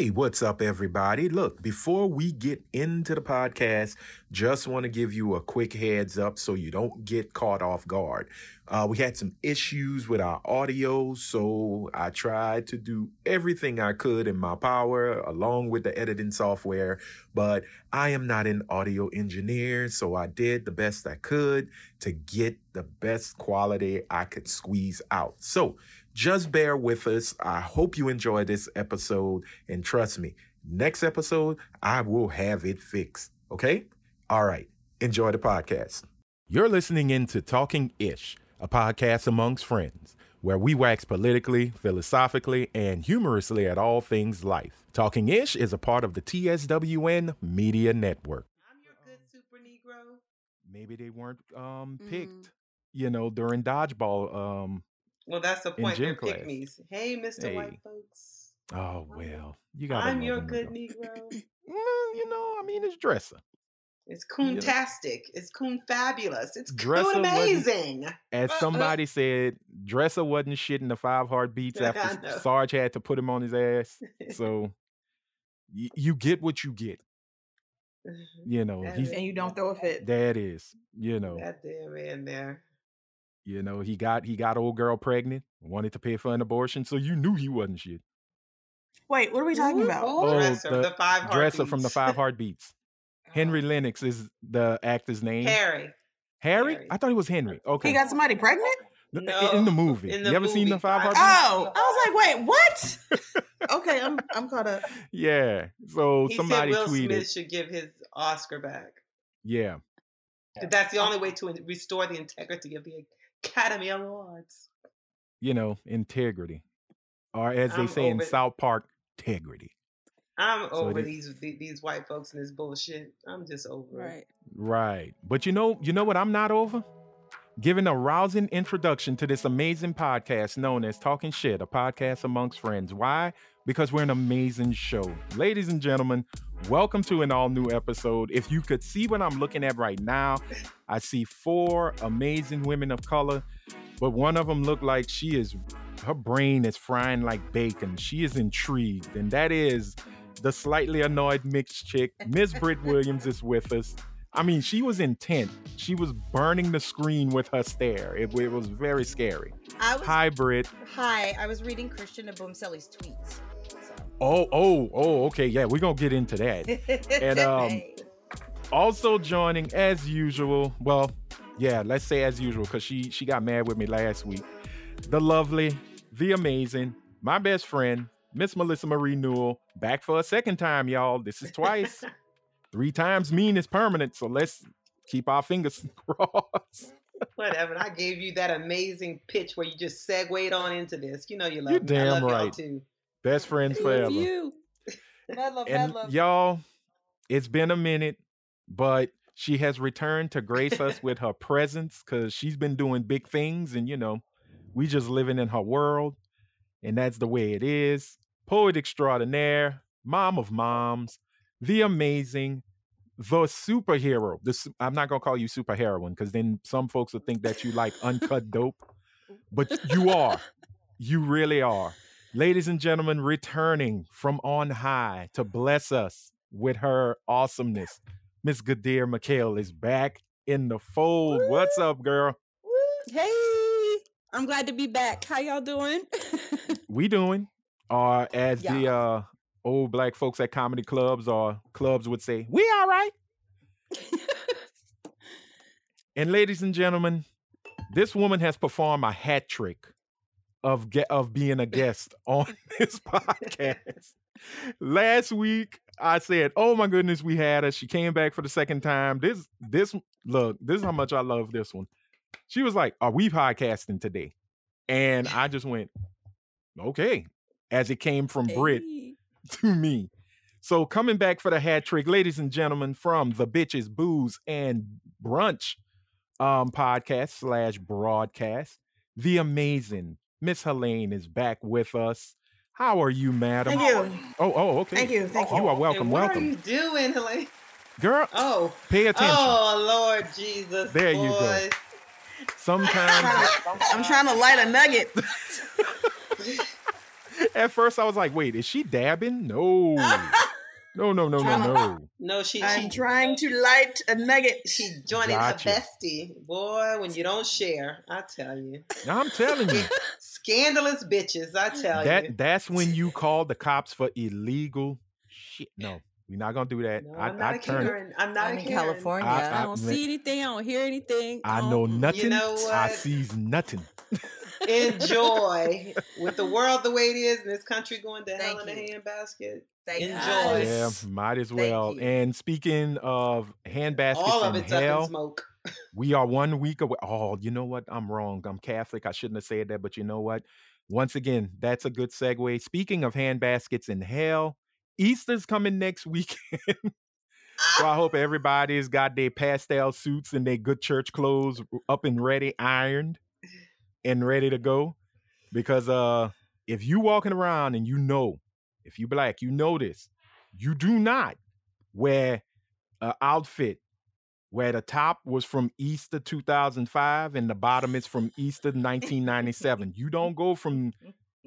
Hey, what's up, everybody? Look, before we get into the podcast, just want to give you a quick heads up so you don't get caught off guard. Uh, we had some issues with our audio, so I tried to do everything I could in my power along with the editing software, but I am not an audio engineer, so I did the best I could to get the best quality I could squeeze out. So, just bear with us. I hope you enjoy this episode. And trust me, next episode, I will have it fixed. Okay? All right. Enjoy the podcast. You're listening in to Talking Ish, a podcast amongst friends, where we wax politically, philosophically, and humorously at all things life. Talking Ish is a part of the TSWN Media Network. I'm your good super Negro. Maybe they weren't um, picked, you know, during dodgeball um, Well, that's the point. They're class. pick me's. Hey, Mr. Hey. White folks. Oh well, you got. I'm your good Negro. Mm, you know, I mean, it's dresser. It's You know. coontastic. It's coon fabulous. It's Dresser coon amazing. As somebody said, Dresser wasn't shitting the five heartbeats I after. Sarge had to put him on his ass. So y- you get what you get. You know, he's and you don't throw a fit. that is. You know, That damn man there. You know, he got he got old girl pregnant, wanted to pay for an abortion, so you knew he wasn't shit. Wait, what are we talking Ooh, about? Oh, Dresser, the the, five Dresser from the. Five Heartbeats. Oh. Henry Lennix is the actor's name. Harry. Harry? Harry. I thought it was Henry. Okay. He got somebody pregnant? No, in the movie. in the you ever seen the Five Five Heartbeats? Oh, I was like, wait, what? okay, I'm I'm caught up. Yeah. So He somebody said Will tweeted. Smith should give his Oscar back. Yeah. That's the oh. only way to restore the integrity of the Academy Awards. You know, integrity. Or as they I'm say in it. South Park, integrity. I'm So over these these white folks and this bullshit. I'm just over it. Right. Right. But you know, you know what I'm not over? Giving a rousing introduction to this amazing podcast known as Talking Shit, a podcast amongst friends. Why? Because we're an amazing show. Ladies and gentlemen, welcome to an all new episode. If you could see what I'm looking at right now, I see four amazing women of color, but one of them looked like she is her brain is frying like bacon. She is intrigued, and that is the slightly annoyed mixed chick. Miss Britt Williams is with us. I mean, she was intent. She was burning the screen with her stare. It, it was very scary. I was Hi, Britt. hi. I was reading Christian Abumseli's tweets. Oh, oh, oh, okay. Yeah, we're going to get into that. And, um, also joining as usual. Well, yeah, let's say as usual because she she got mad with me last week. The lovely, the amazing, my best friend, Miss Melissa Marie Newell, back for a second time, y'all. This is twice. Three times mean is permanent, so let's keep our fingers crossed. Whatever. I gave you that amazing pitch where you just segued on into this. You know you love You're me. I damn right. too. Best friends forever. you. Mad love, mad And love. y'all, it's been a minute, but she has returned to grace us with her presence because she's been doing big things, and you know, we just living in her world, and that's the way it is. Poet extraordinaire, mom of moms, the amazing, the superhero. The, I'm not gonna call you superheroine because then some folks will think that you like uncut dope, but you are. You really are. Ladies and gentlemen, returning from on high to bless us with her awesomeness, Miss Gadir McHale is back in the fold. What's up, girl? Hey, I'm glad to be back. How y'all doing? We doing? Or as the uh, old black folks at comedy clubs or clubs would say, we all right. And ladies and gentlemen, this woman has performed a hat trick of ge- of being a guest on this podcast. Last week, I said, "Oh my goodness, we had her." She came back for the second time. This this look, this is how much I love this one. She was like, "Are we podcasting today?" And I just went, "Okay," as it came from Brit Hey. to me. So coming back for the hat trick, ladies and gentlemen, from the bitches, booze, and brunch um podcast slash broadcast, the amazing Miss Helaine is back with us. How are you, madam? Thank you. Oh, oh, okay. Thank you. Thank oh, you. You are welcome. And what welcome, are you doing, Helaine? girl. Oh. Pay attention. Oh Lord Jesus. There you go. Sometimes I'm trying to light a nugget. At first, I was like, "Wait, is she dabbing?" No, no, no, no, no, no. No, she I'm she trying to light a nugget. she joining Gotcha. her bestie. Boy, when you don't share, I tell you. I'm telling you, Scandalous bitches, I tell you. that that's when you call the cops for illegal shit. No, we're not gonna do that. No, I, I'm not I a turn. Karen. I'm not I'm a in Karen. California. I- I I- don't man. see anything. I don't hear anything. I know mm. nothing. know I sees nothing. Enjoy with the world the way it is, and this country going to hell Thank in a handbasket. Thank you. Enjoy. Yeah, might as well. And speaking of hand baskets All of in it's up in hell, smoke. we are one week away. Oh, you know what? I'm wrong. I'm Catholic. I shouldn't have said that, but you know what? Once again, that's a good segue. Speaking of hand baskets in hell, Easter's coming next weekend. so I hope everybody's got their pastel suits and their good church clothes up and ready, ironed and ready to go. Because uh if you walking around and you know, if you black, you know this, you do not wear an outfit where the top was from Easter 2005 and the bottom is from Easter 1997. you don't go from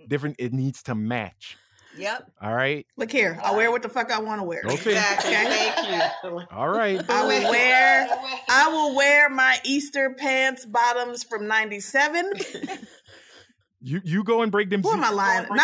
different, it needs to match. Yep. All right. Look here, I wear what the fuck I want to wear. Okay. Exactly. Okay. Thank you. All right. I will wear I will wear my Easter pants bottoms from 97. You you go and break them. Who am zi- I lying? 90,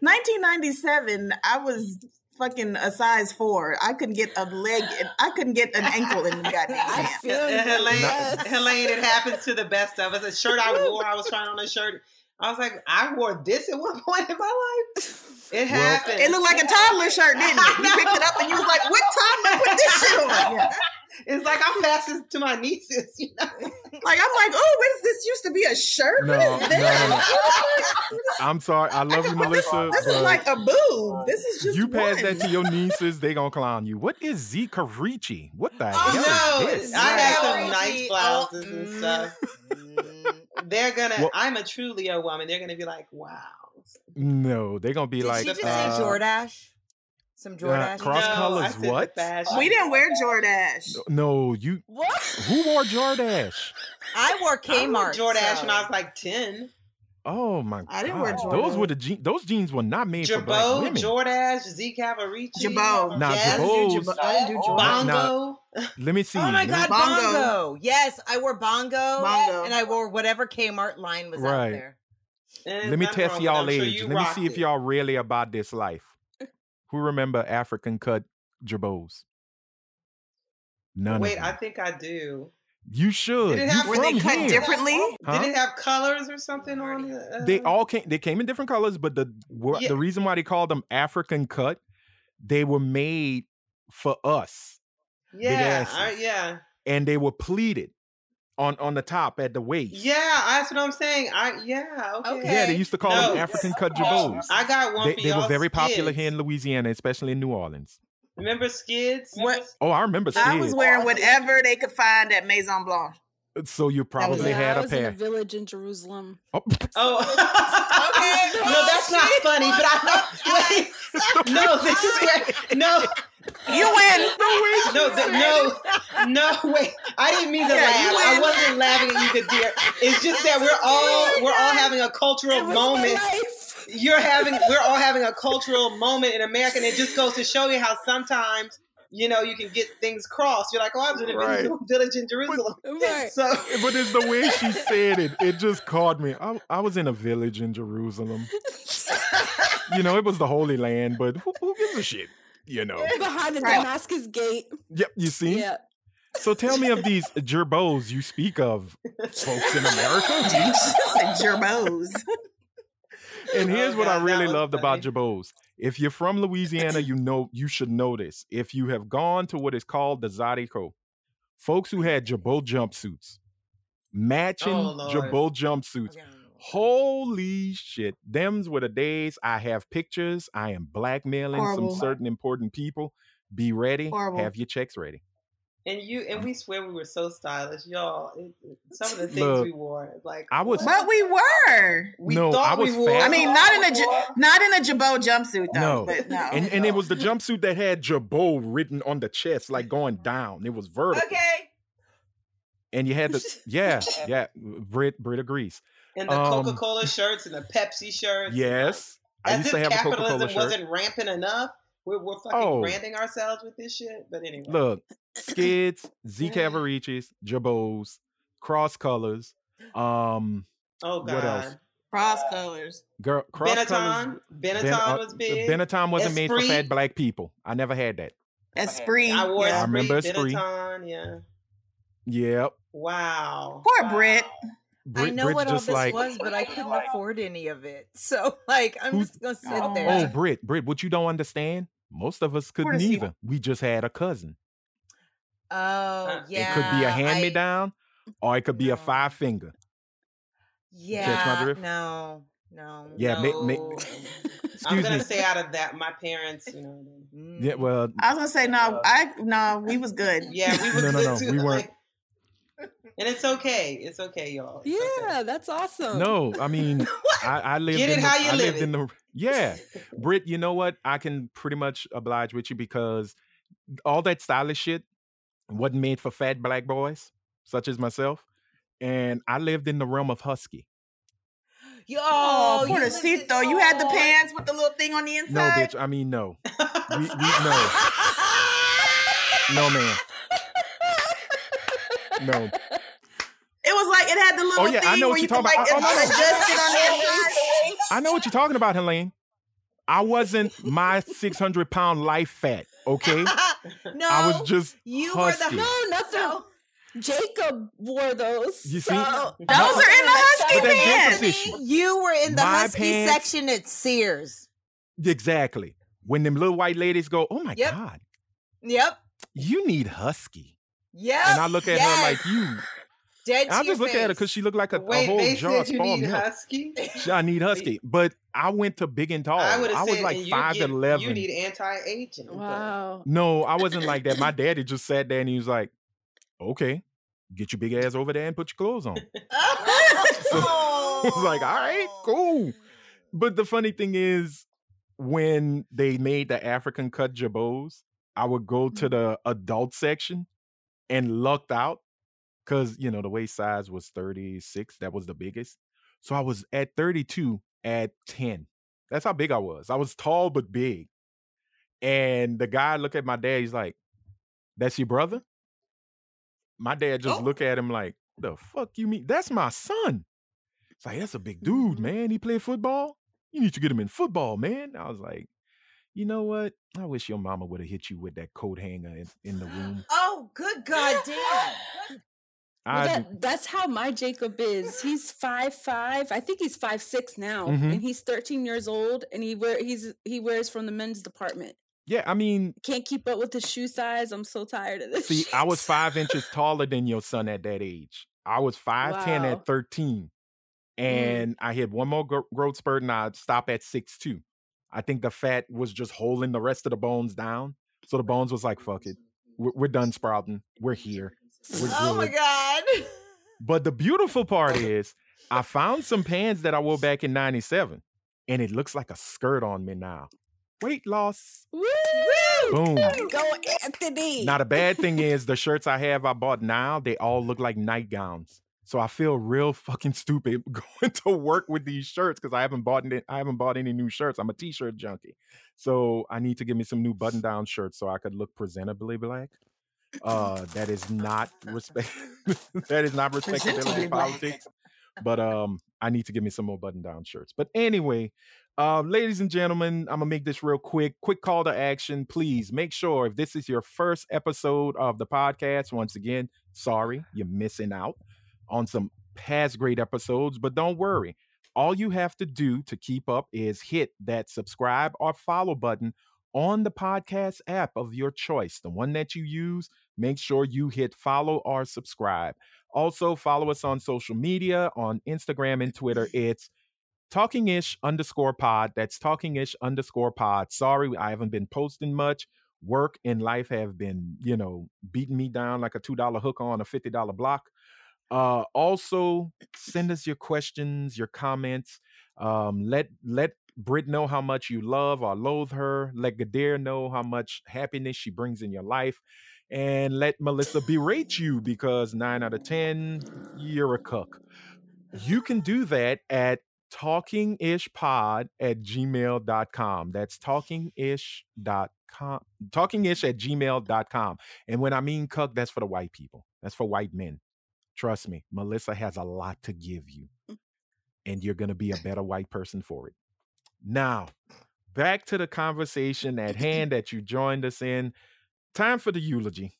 1997, I was fucking a size four. I couldn't get a leg, I couldn't get an ankle in the goddamn I pants. feel. Helaine, yes. Helaine, it happens to the best of us. A shirt I wore, I was trying on a shirt. I was like, I wore this at one point in my life. It Well- happened. It looked like a toddler shirt, didn't it? You picked it up and you was like, what time I put this shit on? Yeah. It's like I'm passing to my nieces, you know. Like, I'm like, oh, what is this used to be a shirt? No, what is this? no. I'm sorry. I love you, But this, Melissa. this is like a boob. This is just you pass one. that to your nieces, they gonna clown you. What is Z Cavaricci? What the Oh, hell no, is this? I had some Right. nice Oh, blouses and mm, stuff. mm. They're gonna. Well- I'm a true Leo woman. They're gonna be like, wow. No, they're gonna be Did like she just uh, say Jordache? Some Jordache? cross no, colors, I said the what? fashion. We didn't wear Jordache. No, you What? who wore Jordache? I wore I wore Kmart. Jordache so- when I was like ten. Oh my god. I didn't wear Those were the jeans. Those jeans were not made for black Jabot, women. Jordache, Z Cavaricci, Jabot. Now, Jazz, Jabot- I didn't do Jab- I didn't do Jordan. Now- Bongo. Let me see. Oh my god, Bongo. bongo. Yes, I wore bongo, Bongo. and I wore whatever Kmart line was Right. out there. And Let me test wrong with it. y'all I'm sure age. Let me rocked see if y'all really about this life. Who remember African cut Jabots? None Wait, of I think I do. You should. Did it have- Were they from cut here. differently? Huh? Did it have colors or something on it? Uh, They all came. They came in different colors, but the wha- Yeah. the reason why they called them African cut, they were made for us, yeah, asses. I, yeah, and they were pleated on on the top at the waist. yeah. That's what I'm saying. I yeah. Okay. Okay. Yeah, they used to call No. them African cut jabots. I got one. They, they were y'all very popular here in Louisiana, especially in New Orleans. Remember skids? What? Oh, I remember skids. I was wearing whatever they could find at Maison Blanche. Uh, so you probably yeah, had I a was in a pair. village in Jerusalem. Oh, Oh. Okay. no, that's not funny. But I wait. No, this is where. No, You win. no, th- no, no. Wait, I didn't mean to Yeah, laugh. you I wasn't laughing at you, dear. It's just that we're all we're all having a cultural It was my moment. You're having we're all having a cultural moment in America, and it just goes to show you how sometimes you know you can get things crossed. You're like, oh, I was in a Right. village- village in Jerusalem. Right. So but it's the way she said it. It just caught me. I, I was in a village in Jerusalem. You know, it was the Holy Land, but who, who gives a shit? You know. Behind the Right. Damascus Gate. Yep, you see? Yeah. So tell me of these gerbos you speak of, folks in America. Gerbos. And here's Oh, what I God, that really loved about. Jabos. If you're from Louisiana, you know you should know this. If you have gone to what is called the Zydeco, folks who had Jabot jumpsuits, matching Oh, Jabot jumpsuits. Holy shit. Them's were the days I have pictures. I am blackmailing Horrible. some certain important people. Be ready. Horrible. Have your checks ready. And you and we swear we were so stylish, y'all. It, it- some of the things Look, we wore, like I was- But we were. we No, thought I was we wore. fat. I mean, not in a J- not in a Jabot jumpsuit though. No. But no. And and it was the jumpsuit that had Jabot written on the chest, like going down. It was vertical. Okay. And you had the yeah, yeah. Brit Brit agrees. and the um, Coca Cola shirts and the Pepsi shirts. Yes. I used if to have a Coca capitalism Cola shirt. wasn't rampant enough. We're, we're fucking Oh. branding ourselves with this shit. But anyway, Look, Skids, Z Yeah. Cavaricis, Jabos, Cross Colors, um, oh god, what else? Cross colors. girl, Cross Colors. Benetton, Benetton Ben- uh, was big. Benetton wasn't made for Esprit. fat black people. I never had that. Esprit. I wore yeah. I remember Esprit, Esprit. Benetton, yeah. Yep. Wow. Poor wow. Brit. I know Brit what all this like, was, but I couldn't afford any of it. So, like, I'm just gonna sit Oh. there. oh, Brit, Brit, what you don't understand? Most of us couldn't either. We just had a cousin. Oh, yeah. it could be a hand me down, or it could be a five finger. Yeah. drift? No, no. Yeah, ma- ma- No. I'm gonna me. say out of that, my parents, you know. Mm. Yeah, well, I was gonna say no. I no. We was good. Yeah, we were No, no, good no, too. we weren't. like- and it's okay. It's okay, y'all. It's okay. Yeah, that's awesome. no, I mean, I, I lived Get it in the, how you I live lived in the yeah. Brit, you know what? I can pretty much oblige with you because all that stylish shit wasn't made for fat black boys such as myself, and I lived in the realm of husky. Yo, Oh, you lived in- Portocito. You had the Oh. pants with the little thing on the inside. No, inside. bitch. I mean, no, we, we no, no, man, no. It was like it had the little Oh, yeah, I thing know what where you're you could talking like about. Oh, no, no. adjust it on the inside. I know what you're talking about, Helaine. I wasn't my 600 pound life fat. Okay, no, I was just you husky. were the No, nothing. Jacob wore those. You see? so- Those are in the husky pants. You were in the My husky pants- section at Sears. Exactly. When them little white ladies go, oh my Yep. God, Yep. you need husky. Yep. And I look at her like yes. you. Dead I to your just look at her because she looked like a, a whole they jar of said you need milk. husky. She- I need husky. But I went to big and tall. I I was said like and you five get- eleven. You need anti-aging. but- Wow. No, I wasn't like that. My daddy just sat there and he was like, okay, get your big ass over there and put your clothes on. I was like, all right, cool. But the funny thing is, when they made the African cut jabos, I would go to mm-hmm. the adult section and lucked out because you know the waist size was 36. That was the biggest. So I was at 32 at 10. That's how big I was. I was tall but big. And the guy looked at my dad, he's like, That's your brother? My dad just Oh. look at him like, the fuck you mean? That's my son. It's like, that's a big dude, mm-hmm. man. He play football. You need to get him in football, man. I was like, you know what? I wish your mama would have hit you with that coat hanger in, in the room. Oh, good God damn. Well, I, that, that's how my Jacob is. He's five five. I think he's five six now, Mhm. and he's thirteen years old. And he wear he's he wears from the men's department. yeah, I mean, Can't keep up with the shoe size. I'm so tired of this. see, I was five inches taller than your son at that age. I was 5'10 Wow. at 13. And I hit one more gro- growth spurt and I'd stop at six two. I think the fat was just holding the rest of the bones down. So the bones was like, fuck it. We're, we're done sprouting. We're here. We're Oh my. God. But the beautiful part is, I found some pants that I wore back in 97, and it looks like a skirt on me now. Weight loss. Woo! Boom. Go Anthony. Now, the bad thing is, the shirts I have I bought now, they all look like nightgowns. So I feel real fucking stupid going to work with these shirts because I haven't bought any, I haven't bought any new shirts. I'm a t-shirt junkie. So I need to get me some new button-down shirts so I could look presentably black. Uh that is not respect that is not respectability Presentably in black. politics. But um I need to give me some more button-down shirts. But anyway, uh, ladies and gentlemen, I'm gonna make this real quick. Quick call to action. Please make sure if this is your first episode of the podcast, once again, sorry, you're missing out on some past great episodes, but don't mm. worry. All you have to do to keep up is hit that subscribe or follow button on the podcast app of your choice, the one that you use. Make sure you hit follow or subscribe. Also, follow us on social media on Instagram and Twitter. It's talkingish underscore pod. That's talkingish underscore pod. Sorry, I haven't been posting much. Work and life have been, you know, beating me down like a $2 hook on a $50 block. Uh, also, send us your questions, your comments. Um, let let Brit know how much you love or loathe her. Let Gadir know how much happiness she brings in your life. And let Melissa berate you because nine out of 10, you're a cook. You can do that at talkingishpod at gmail.com. That's talkingish.com. Talkingish at gmail.com. And when I mean cuck, that's for the white people. That's for white men. Trust me, Melissa has a lot to give you. Mm. And you're going to be a better white person for it. Now, back to the conversation at hand that you joined us in. Time for the eulogy.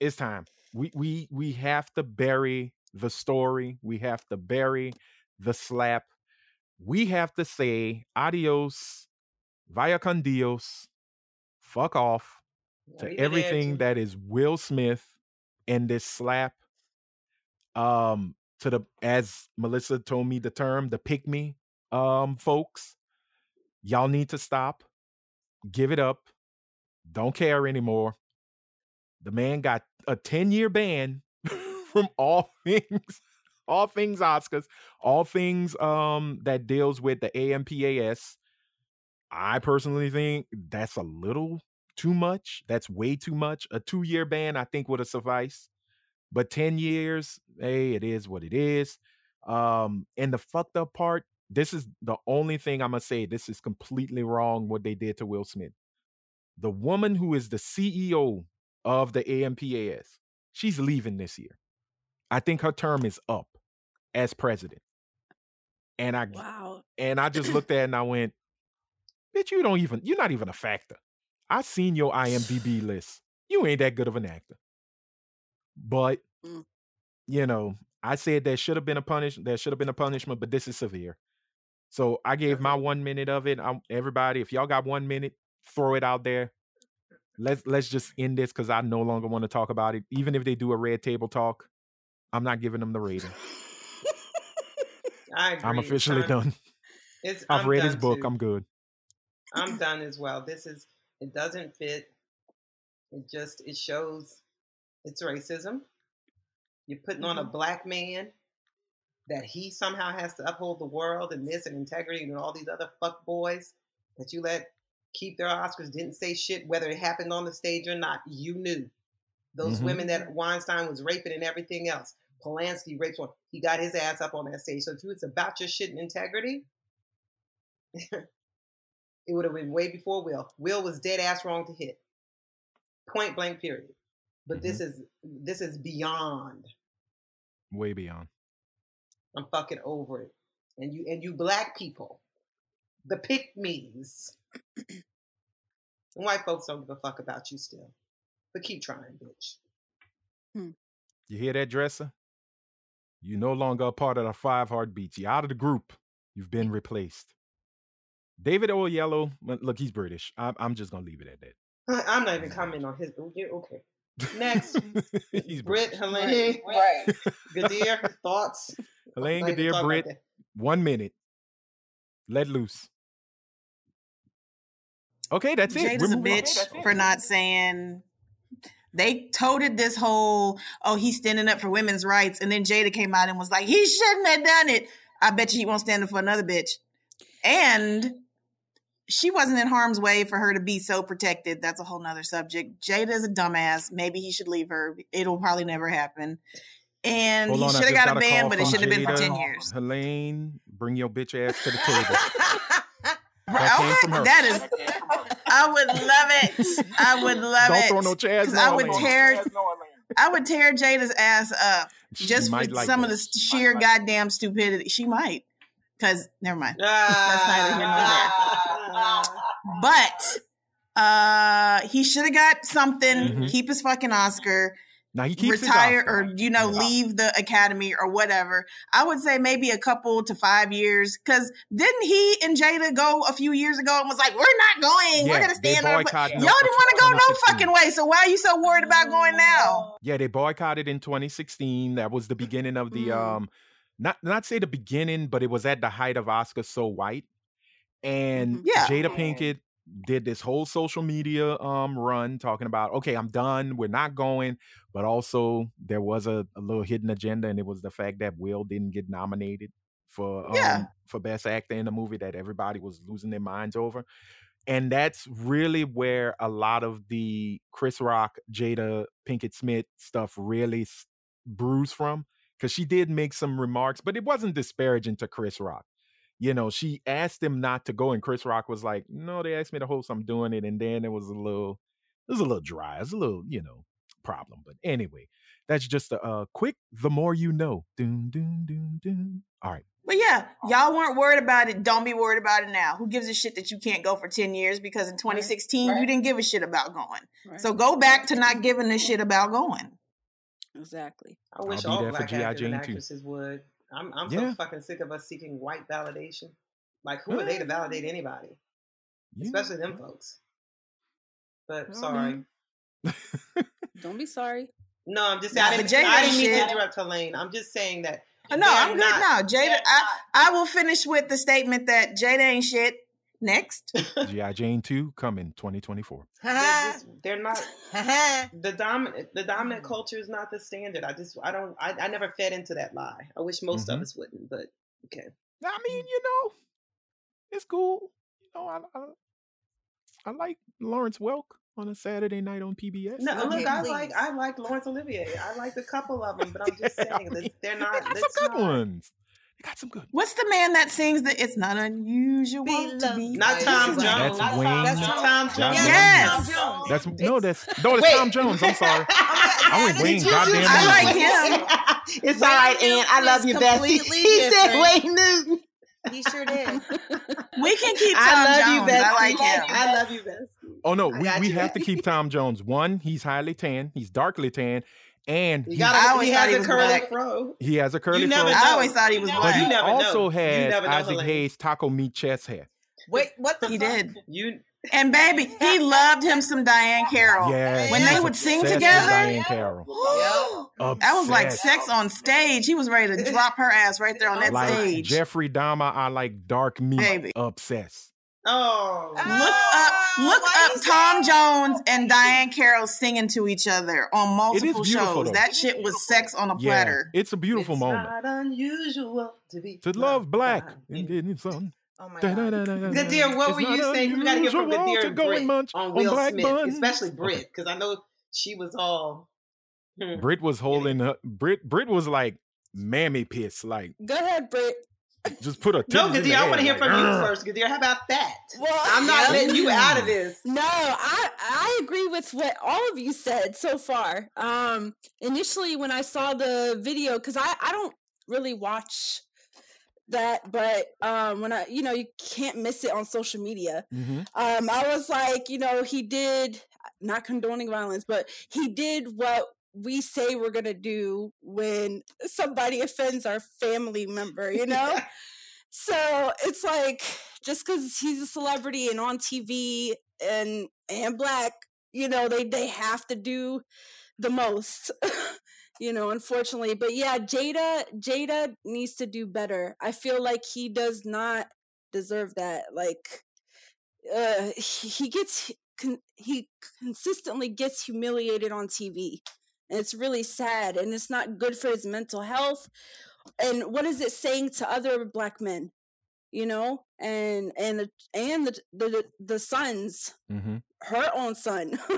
It's time. We we we have to bury the story. We have to bury the slap. We have to say adios, via con Dios, fuck off to everything that is Will Smith and this slap. Um, to the as Melissa told me the term, the pick me um folks. Y'all need to stop. Give it up. Don't care anymore. The man got a 10-year ban from all things, all things Oscars, all things um that deals with the AMPAS. I personally think that's a little too much. That's way too much. A two-year ban, I think, would have sufficed. But 10 years, hey, it is what it is. Um, and the fucked up part, this is the only thing I'm gonna say. This is completely wrong what they did to Will Smith. The woman who is the CEO of the AMPAS, she's leaving this year. I think her term is up as president. And I Wow. and I just looked at it and I went, bitch, you don't even, you're not even a factor. I seen your IMDb list. You ain't that good of an actor. But Mm. you know, I said there should have been a punish, there should have been a punishment, but this is severe. So I gave my one minute of it. i everybody, if y'all got one minute, throw it out there. Let's let's just end this because I no longer want to talk about it. Even if they do a red table talk, I'm not giving them the rating. I agree. I'm It's officially time- done. I've I'm read his book. too. I'm good. I'm done as well. This is it doesn't fit. It just it shows it's racism. You're putting on a Mm-hmm. black man that he somehow has to uphold the world and this and integrity and all these other fuck boys that you let keep their Oscars didn't say shit whether it happened on the stage or not. You knew those Mhm. women that Weinstein was raping and everything else. Polanski raped one. He got his ass up on that stage. So if it's about your shit and integrity, it would have been way before Will. Will was dead ass wrong to hit. Point blank period. But this mm-hmm. is this is beyond. Way beyond. I'm fucking over it. And you and you black people, the pick me's. White folks don't give a fuck about you still. But keep trying, bitch. Hmm. You hear that, dresser? You no longer a part of the five heartbeats. You're out of the group. You've been replaced. David Oyelowo, look, he's British. I'm, I'm just gonna leave it at that. I- I'm not even commenting on his. yeah, Okay. Next, he's Britt, Helaine, Right. Gadir, thoughts. Helaine Not even Gadir, talking Britt, about one minute. Let loose. Okay, that's it. Jada's We're a moving on. bitch for not saying they toted this whole oh he's standing up for women's rights and then Jada came out and was like he shouldn't have done it. I bet you he won't stand up for another bitch. And she wasn't in harm's way for her to be so protected. That's a whole nother subject. Jada's a dumbass. Maybe he should leave her. It'll probably never happen. And Hold he should have got a got a ban, but it from should have been for 10 years. Helaine, bring your bitch ass to the table. Right, That came okay, from her. that is I would love it. I would love Don't it. throw no chairs. 'Cause no, I would tear I would tear Jada's ass up She just for like some of that. the sheer goddamn stupidity. She might. Cause never mind. That's neither here nor But uh he should have got something, Mhm. keep his fucking Oscar, Now he keeps retire or you know, Yeah. leave the academy or whatever. I would say maybe a couple to five years. Cause didn't he and Jada go a few years ago and was like, We're not going, Yeah, we're gonna they stand up. Y'all didn't want to go no fucking way. So why are you so worried about going now? Yeah, they boycotted in 2016. That was the beginning of the Mm. um not not say the beginning, but it was at the height of Oscar So White. And Mhm. Yeah. Jada Pinkett did this whole social media um run talking about, okay, I'm done, we're not going. But also there was a, a little hidden agenda, and it was the fact that Will didn't get nominated for um, Yeah. for best actor in the movie that everybody was losing their minds over. And that's really where a lot of the Chris Rock, Jada Pinkett Smith stuff really brews from. Because she did make some remarks, but it wasn't disparaging to Chris Rock. you know, she asked him not to go, and Chris Rock was like, "No, they asked me to host. I'm doing it." And then it was a little, it was a little dry. It was a little, you know, problem. But anyway, that's just a uh, quick. The more you know. Doom, doom, doom, doom. All right. But yeah, y'all weren't worried about it. Don't be worried about it now. Who gives a shit that you can't go for 10 years because in 2016 you didn't give a shit about going. Right. So go back to not giving a shit about going. Exactly. I wish be all there for black G.I. actors and Jane too. actresses would. I'm I'm Yeah. so fucking sick of us seeking white validation. Like who are they to validate anybody? Yeah. Especially them folks. But I sorry. Don't be sorry. No, I'm just Nah, saying. I didn't, I didn't mean to interrupt Helaine. I'm just saying that. Uh, No, I'm good not- now. Jada, I, I will finish with the statement that Jada ain't shit. Next. GI Jane two coming 2024. They're, just, they're not the dominant. The dominant culture is not the standard. I just. I don't. I, I never fed into that lie. I wish most of Mhm. us wouldn't. But okay. I mean, you know, it's cool. You know, I, I, I like Lawrence Welk on a Saturday night on PBS. No, you know? look, Okay, I please. like I like Laurence Olivier. I like a couple of them, but I'm just Yeah, I saying that mean, they're they not. got that's some good not, ones. They got some good. What's the man that sings that it's not unusual Be to loved be? Not Tom. Jones. That's Wayne. That's Tom, Tom- Jones. Yes. Yes. Tom Jones. That's no, that's no, that's Tom Jones. I'm sorry. I went Wayne. Goddamn. I Newton. like him. it's all right, Wayne Ann. I love you, Newton is Bessie. completely He said. Wayne Newton. He sure did. We can keep Tom I love you, Jones. Bessie. I like him. I love you, Bessie. Oh no, I we, we you. have to keep Tom Jones. One, he's highly tan. He's darkly tan, and he, gotta. I always he has he a curly black. fro. he has a curly You fro. never I always thought he was You But black. he never also know. has You never know, Isaac Helaine. Hayes taco meat chest hair. Wait, what the He fuck? did. You. And baby, he loved him some Diahann Carroll. Yeah, When they would sing obsessed with together, Diahann Carroll. that was like sex on stage. He was ready to drop her ass right there on that Like stage. Jeffrey Dahmer, I like dark meat. Baby. Obsessed. Oh. Look up, look up Tom say- Jones and Diahann Carroll singing to each other on multiple shows. though. That shit was sex on a Yeah, platter. it's a beautiful it's moment Not unusual to be to love black. by and me. getting some- Oh my god. Gadir, what It's were you saying? We got to hear from unusual Gadir to and go and Britt munch on on Will black Smith, buns. especially Britt, Okay. because I know she was all. Hmm. Brit was holding her. Brit Brit was like mammy piss. Like Go ahead, Britt. Just put a No, titties in the Gadir, I want to hear like, from you first, Gadir. How about that? Well, I'm not yeah. letting you out of this. No, I I agree with what all of you said so far. Um, initially when I saw the video, because I I don't really watch that, but um, when I you know you can't miss it on social media. Mhm. Um, I was like, you know, he did not condoning violence, but he did what we say we're gonna do when somebody offends our family member, you know. So it's like just because he's a celebrity and on TV and and black, you know, they they have to do the most, you know. Unfortunately, but yeah, Jada Jada needs to do better. I feel like he does not deserve that. Like, uh, he, he gets con- he consistently gets humiliated on TV, and it's really sad, and it's not good for his mental health and what is it saying to other black men you know and and the and the the, the sons Mhm. her own son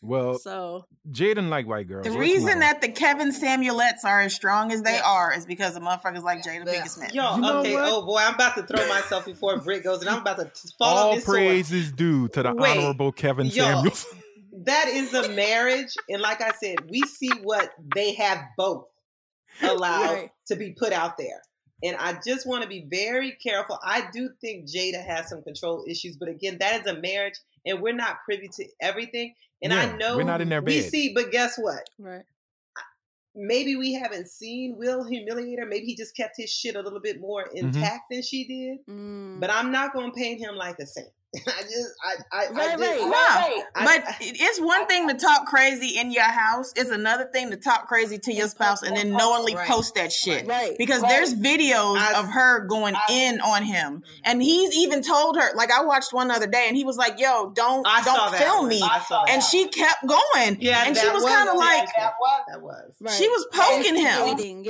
Well, so Jaden like white girls. The Let's reason on. that the Kevin Samuelettes are as strong as they Yeah. are is because of motherfuckers like Jaden Yeah. Pinkett Smith. Yo, You know okay. what? Oh boy, I'm about to throw myself before Britt goes, and I'm about to fall all off this sword. praise is due to the Wait, honorable Kevin yo. Samuels. That is a marriage, and like I said, we see what they have both allowed Right. to be put out there. And I just want to be very careful. I do think Jada has some control issues, but again, that is a marriage, and we're not privy to everything. And Yeah, I know we're not in their bed. we see, but guess what? right Maybe we haven't seen Will humiliate her. Maybe he just kept his shit a little bit more Mm-hmm. intact than she did. Mm. But I'm not gonna paint him like a saint. I just, I, I, I just, right. No, I- but it's one thing to talk crazy in your house. It's another thing to talk crazy to your spouse and then knowingly Right. post that shit. right Because there's videos I- of her going in on him, mm-hmm. and he's even told her. Like I watched one other day, and he was like, "Yo, don't I don't film me." I saw that And she kept going. Yeah, and she was kind of like, that was, that was. right. she was poking him. Instigating,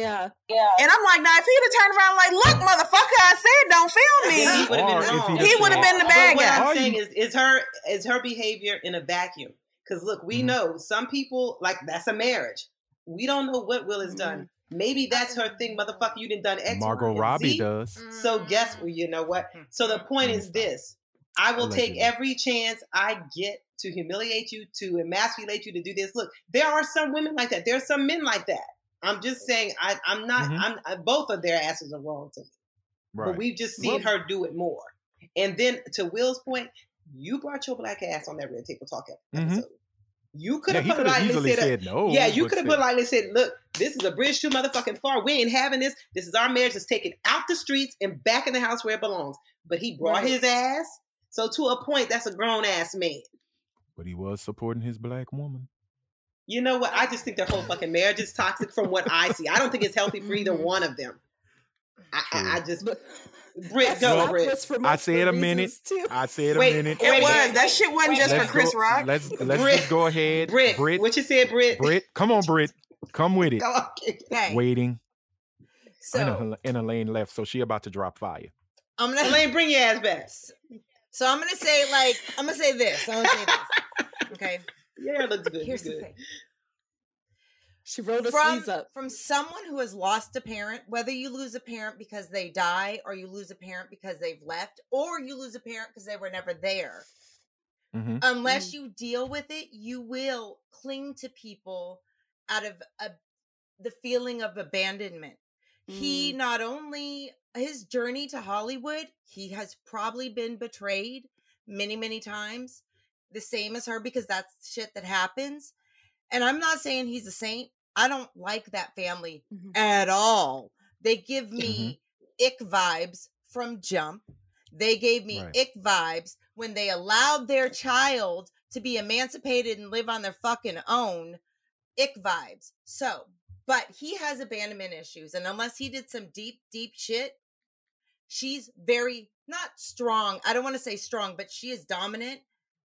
yeah And I'm like, now if he'd have turned around like, look, motherfucker, I said don't film He me. would have been he He would have been the bad But what guy. I'm saying is, is her is her behavior in a vacuum? Because look, we Mhm. know some people like that's a marriage. We don't know what Will has done Maybe that's her thing, motherfucker. You didn't done X, Margot Robbie Z. does. So guess what? You know what? So the point is this: I will take Allegedly. every chance I get to humiliate you, to emasculate you, to do this. Look, there are some women like that. There are some men like that. I'm just saying. I, I'm not. Mhm. I'm. I, both of their asses are wrong to me. Right. But we've just seen her do it more. And then to Will's point, you brought your black ass on that red table talk ep- Mhm. episode. You could have he put could it have lightly said, said no. yeah, you could have said- put lightly said, look, this is a bridge too motherfucking far. We ain't having this. This is our marriage. Let's take it out the streets and back in the house where it belongs. But he brought Right. his ass. So to a point, that's a grown ass man. But he was supporting his black woman. You know what? I just think their whole fucking marriage is toxic from what I see. I don't think it's healthy for either Mhm. one of them. I, I, I just But Britt, go, slap Britt. was for I multiple said a minute. Too. I said a Wait, minute. It was. That shit wasn't just for Chris go, Rock. Let's let's Brit. just go ahead. Britt, Brit, what you said, Britt? Brit, come on, Brit, come with it. On. Okay. Waiting. So and, a, and Elaine left, so she about to drop fire. I'm gonna Elaine, bring your ass back. so I'm gonna say like I'm gonna say this. I'm gonna say this. Okay. Yeah, it looks good. Here's you the thing. She rolled her From, sleeves up. from someone who has lost a parent, whether you lose a parent because they die, or you lose a parent because they've left, or you lose a parent because they were never there. hmm Unless you deal with it, you will cling to people out of a, the feeling of abandonment. He not only his journey to Hollywood, he has probably been betrayed many, many times, the same as her, because that's shit that happens. And I'm not saying he's a saint. I don't like that family Mhm. at all. They give me ick vibes from Jump. They gave me Right. ick vibes when they allowed their child to be emancipated and live on their fucking own. Ick vibes. So, but he has abandonment issues. And unless he did some deep, deep shit, she's very not strong. I don't want to say strong, but she is dominant.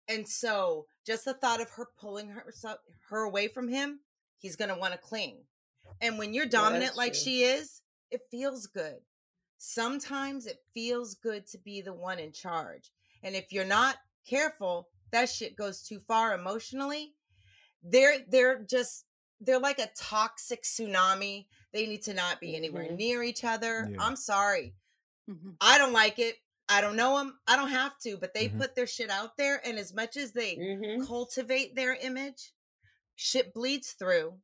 And so just the thought of her pulling herself her away from him, he's gonna want to cling. And when you're dominant that's like true. she is, it feels good. Sometimes it feels good to be the one in charge. And if you're not careful, that shit goes too far emotionally. They're they're just they're like a toxic tsunami. They need to not be anywhere Mhm. near each other. Yeah. I'm sorry. Mhm. I don't like it. I don't know them. I don't have to, but they Mhm. put their shit out there. And as much as they Mm-hmm. cultivate their image, shit bleeds through.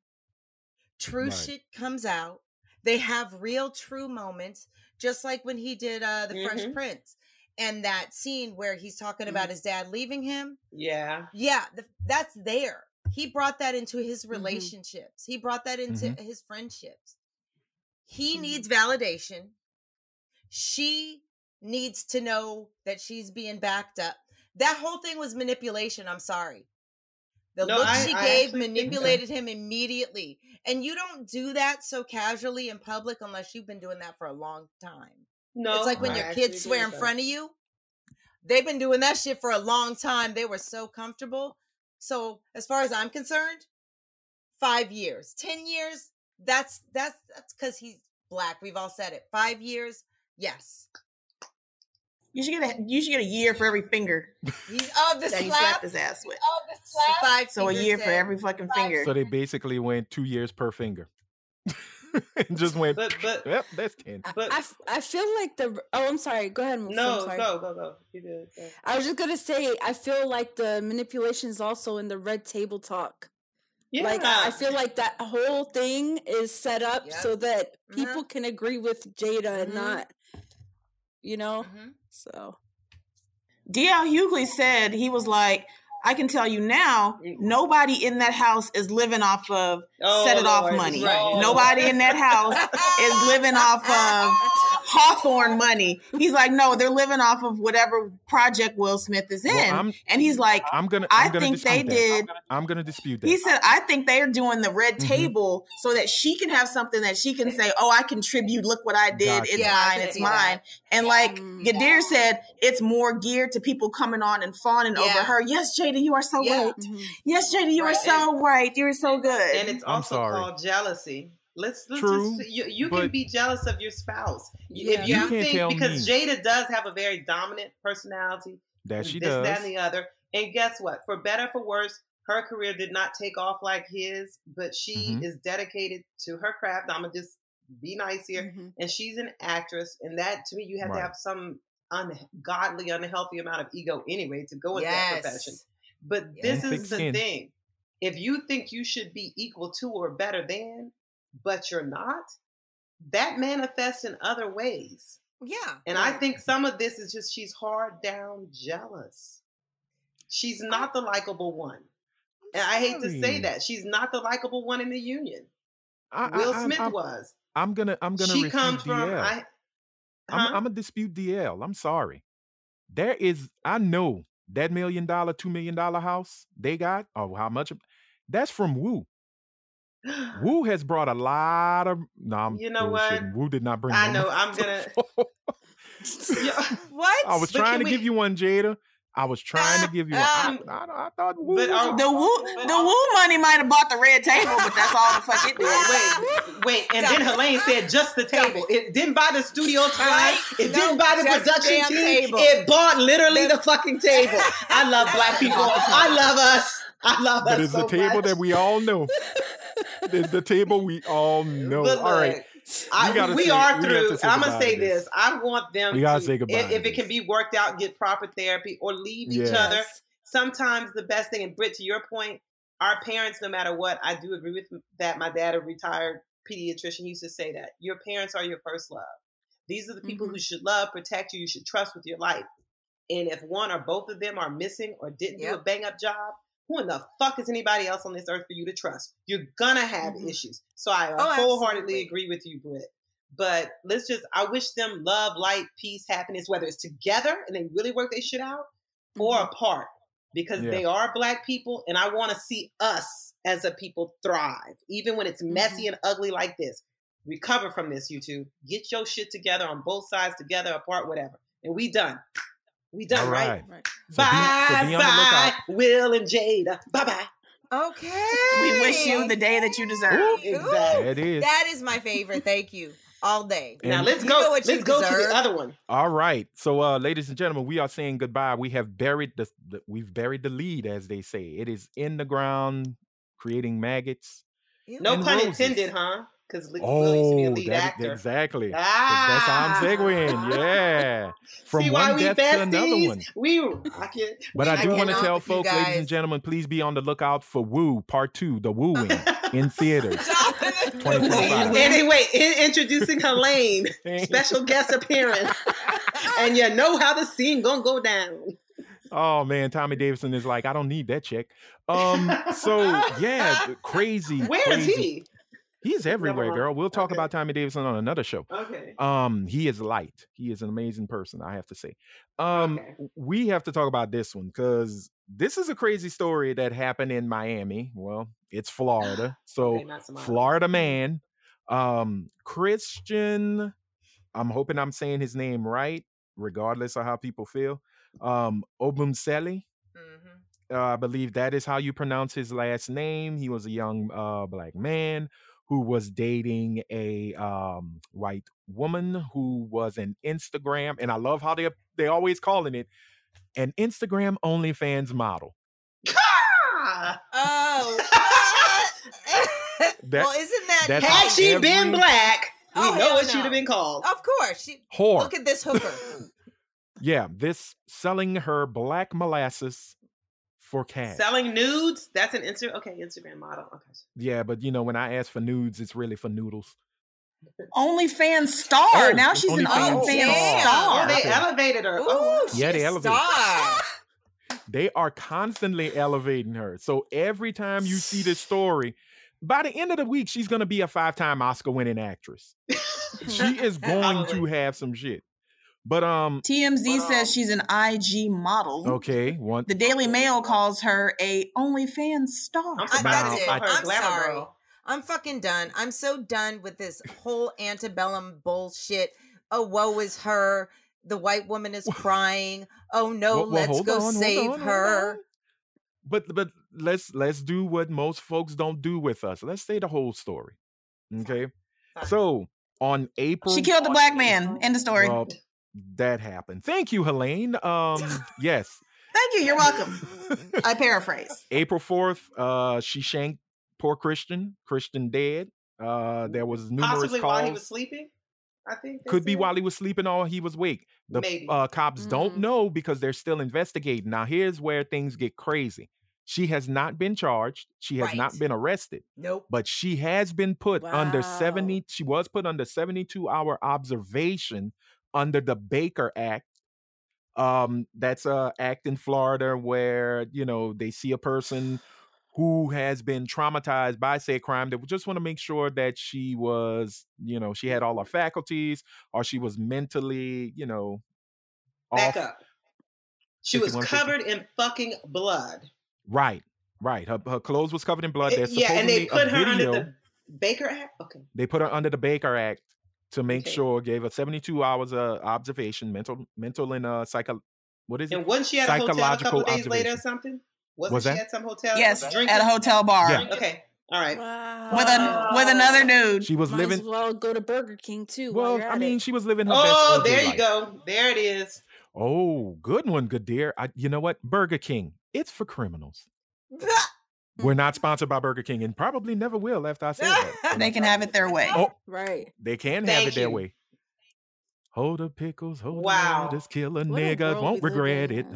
True Right. shit comes out. They have real, true moments, just like when he did uh, the Fresh Mhm. Prince and that scene where he's talking about his dad leaving him. Yeah. Yeah, the, that's there. He brought that into his Mhm. relationships. He brought that into Mhm. his friendships. He needs validation. She needs to know that she's being backed up. That whole thing was manipulation. I'm sorry. The No, look I- she I gave actually think so. manipulated him immediately. And you don't do that so casually in public unless you've been doing that for a long time. No. it's like when I your kids swear in that. front of you. They've been doing that shit for a long time. They were so comfortable. So, as far as I'm concerned, five years, ten years. That's that's that's because he's black. We've all said it. Five years, yes. You should get a you should get a year for every finger He's oh the that he slap. slapped his ass with. Oh the slap. Five. So a year for every fucking finger. So they basically went two years per finger. and just went, But but yep, that's 10. I- But- I, f- I feel like the oh I'm sorry go ahead Melissa, I'm no, sorry. go go go. You did. Go. I was just gonna say I feel like the manipulation is also in the red table talk. Yeah. Like I I feel like that whole thing is set up Yep. so that Mhm. people can agree with Jada and Mhm. not, you know. Mhm. So DL Hughley said he was like, I can tell you now, nobody in that house is living off of Oh, set it off money. right. Nobody in that house is living off of Hawthorne money. He's like, no, they're living off of whatever project Will Smith is in. Well, and he's like, I'm gonna. I I'm gonna think they that. did. I'm gonna dispute that. He said, I think they're doing the red Mhm. table so that she can have something that she can say, Oh, I contribute. Look what I did. Gotcha. It's Yeah, mine. can It's see mine. that. And like Mm. Gadir said, it's more geared to people coming on and fawning over her. Yes, Jada, you are so Yeah. right. mhm. Yes, Jada, you are Right. so right. You're so good. and it's I'm also sorry. called jealousy. Let's, let's True, just you, you can be jealous of your spouse. Yeah. If you You can't think tell because me. Jada does have a very dominant personality, that and she this, does. that, and the other. And guess what? For better, for worse, Her career did not take off like his, but she Mhm. is dedicated to her craft. I'm gonna just be nice here, Mhm. and she's an actress, and that to me, you have Right. to have some ungodly, unhealthy amount of ego anyway to go into that profession. But Yeah. this is the skin. thing: if you think you should be equal to or better than, but you're not, that manifests in other ways. Yeah. And I think some of this is just she's hard down jealous. She's not the likable one. And I hate to say that. She's not the likable one in the union. I, I- Will I'm- Smith I'm, was. I'm gonna I'm gonna She comes from DL. I I'm, huh? I'm gonna dispute DL. I'm sorry. There is I know that million dollar, two million dollar house they got. or how much? That's from Woo. Woo has brought a lot of. No, I'm You know what? bullshitting. Woo did not bring. I know, I'm gonna- Yeah. What? I was But trying can to give you one, Jada. I was trying to give you one. I, Um, I, I thought Woo. but was The woo, the woo money might have bought the red table, but that's all the fuck it did. wait, wait, and then Helaine said just the table. It didn't buy the studio time. Right? It No, didn't buy the just the production team. table. It bought literally the fucking table. I love black people. I love us. I love but us it's so the table much. that we all know. It's the table we all know. But all right. I, We gotta we say- are we through. to I'm gonna say this. this. I want them. We gotta to, say goodbye If, to if it can be worked out, get proper therapy, or leave each other. Sometimes the best thing, and Britt, to your point, our parents, no matter what, I do agree with that. My dad, a retired pediatrician, used to say that your parents are your first love. These are the people mm-hmm. who should love, protect you, you should trust with your life. And if one or both of them are missing or didn't do a bang up job, who in the fuck is anybody else on this earth for you to trust? You're gonna have Mhm. issues. So I Oh, wholeheartedly absolutely. agree with you, Britt. But let's just, I wish them love, light, peace, happiness, whether it's together and they really work their shit out or Mhm. apart because Yeah. they are black people and I want to see us as a people thrive, even when it's messy and ugly like this. Recover from this, you two. Get your shit together on both sides, together, apart, whatever. And we done. We done, All right? right. Right. So be- bye, so be bye. Will and Jada. Bye bye. Okay. We wish you the day that you deserve. Ooh. Exactly. There it is. That is my favorite. Thank you. All day. And- Now let's go. let's you go to the other one. All right. So, uh, ladies and gentlemen, we are saying goodbye. We have buried the, the we've buried the lead, as they say. It is in the ground, creating maggots. Ew. No pun roses. intended, huh? Because Will used to be a Oh, lead that is- actor. exactly. Ah, that's how I'm segueing. Yeah. From See why one we death to another one. We, I can. But I I do want to tell folks, ladies and gentlemen, please be on the lookout for Woo Part Two, the wooing in theaters. 2025. Anyway, in- introducing Helaine, special guest appearance, and you know how the scene gonna go down. Oh man, Tommy Davidson is like, I don't need that check. Um, so yeah, crazy. Where is crazy. he? He's everywhere, girl. We'll talk Okay. about Tommy Davidson on another show. Okay. Um, he is light. He is an amazing person, I have to say. Um, Okay. we have to talk about this one because this is a crazy story that happened in Miami. Well, it's Florida. So Okay. Florida man, um, Christian. I'm hoping I'm saying his name right, regardless of how people feel. Um, Obumseli. Mhm. Uh, I believe that is how you pronounce his last name. He was a young uh, black man who was dating a um, white woman who was an Instagram, and I love how they they always calling it an Instagram OnlyFans model. Ah! Oh. That- well, isn't that that's Had she every- been black, we Oh, know hell what she'd have been called. Of course. She, Whore. look at this hooker. yeah, this selling her black molasses for cash. Selling nudes? That's an Instagram. Okay, Instagram model. Okay. yeah, but you know when I ask for nudes, it's really for noodles. OnlyFans star. Oh, now she's an OnlyFans OnlyFans star. star. Oh, they Okay. elevated her. Ooh, Oh, she's Yeah, they elevated. star. They are constantly elevating her. So every time you see this story, by the end of the week, she's gonna be a five-time Oscar-winning actress. She is going to have some shit. But um, TMZ Wow. says she's an IG model. okay, one The Daily Mail calls her a OnlyFans star. I'm I, that's it. call her a I'm sorry. girl. I'm fucking done. I'm so done with this whole antebellum bullshit. Oh, woe is her. The white woman is crying. Oh no, Well- well, let's go on, save on, her. But but let's let's do what most folks don't do with us. Let's say the whole story. Okay. Fine. So on April She killed the black man. End of story. Well, that happened. Thank you, Helaine. Um, yes. Thank you. You're welcome. I paraphrase. April 4th, uh, she shanked poor Christian. Christian dead. Uh, there was numerous Possibly calls. while he was sleeping. I think Could be said. while he was sleeping or he was awake. The Maybe. uh, cops don't Mhm. know because they're still investigating. Now, here's where things get crazy. She has not been charged. She has not been arrested, Nope. but she has been put under 70. She was put under 72 hour observation under the Baker Act. Um, that's a act in Florida where you know they see a person who has been traumatized by say crime they would just want to make sure that she was you know she had all her faculties or she was mentally you know Back off. up. She was covered in fucking blood. right right her, her clothes was covered in blood It- yeah, and they put her video under the Baker Act. Okay. they put her under the baker act to make Okay. sure gave her 72 hours of observation mental mental and uh psycho what is it And wasn't she at a hotel a couple Psychological days later or observation. something? Wasn't Was she that? at some hotel? Yes, drinking? at a hotel bar Yeah. Okay. All right. Wow. with a with another dude. she was Might living as well go to Burger King too. well i mean it. she was living her Oh, best OJ there you life. go. There it is. Oh, good one, good dear. I, you know what? Burger King. It's for criminals. We're not sponsored by Burger King and probably never will after I say that. They can have it their way. Oh, right. they can have Thank it their you. way. Hold the pickles, hold Wow. the lettuce, kill a What nigga, world won't regret it.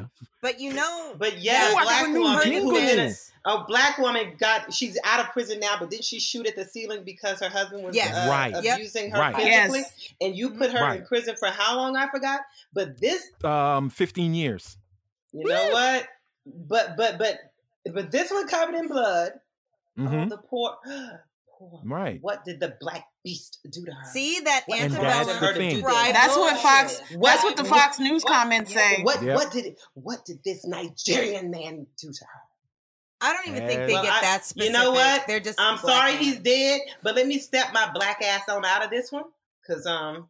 But you know, But yeah, I a black a woman jingle. who was a, a black woman got she's out of prison now, but didn't she shoot at the ceiling because her husband was Yes. uh, Right. Yep. abusing her Right. physically? Yes. And you put her in prison for how long? I forgot. But this, Um, 15 years. you know what? But but but but this one covered in blood. hmm Oh, the poor, poor. Right. What did the black beast do to her? see that What And that's antebellum the thing. fried That's what. Fox. What- That's what the Fox News what- comments say. What Yep. what did what did this Nigerian man do to her? I don't even think they Well, get I- that specific. you know what? They're just. I'm sorry men. he's dead, but let me step my black ass on out of this one, cause um,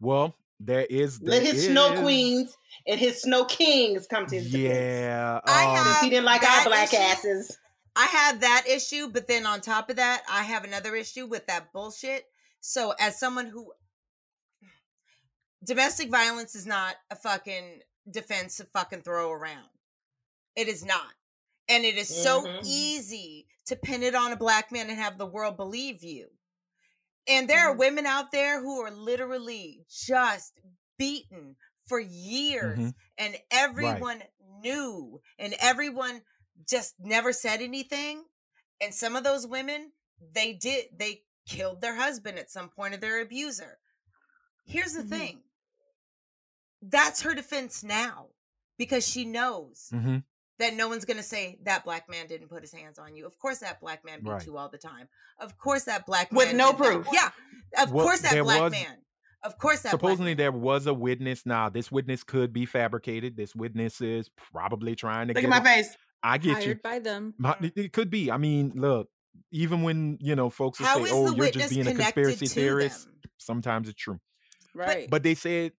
Well, there is. let there his snow queens and his snow kings come to his defense. Yeah. I um, have- He didn't like That our black issue- asses. I have that issue, but then on top of that, I have another issue with that bullshit. So, as someone who domestic violence is not a fucking defense to fucking throw around, it is not, and it is so Mhm. easy to pin it on a black man and have the world believe you. And there are Mhm. women out there who are literally just beaten for years, Mhm. and everyone knew, and everyone just never said anything. And some of those women, they did, they killed their husband at some point of their abuser. Here's the Mhm. thing that's her defense now because she knows mhm. that no one's going to say that black man didn't put his hands on you. Of course, that black man beat Right. you all the time. Of course, that black With man with no did that. proof. Yeah, of Well, course, that black was- man. Of course, that black Supposedly man. there was a witness. Now this witness could be fabricated. This witness is probably trying to Look get. at my a- face. I get you. By them. My- it, it could be. I mean, look. Even when you know folks will How say, "Oh, you're just being a conspiracy theorist," them? sometimes it's true. Right. But they said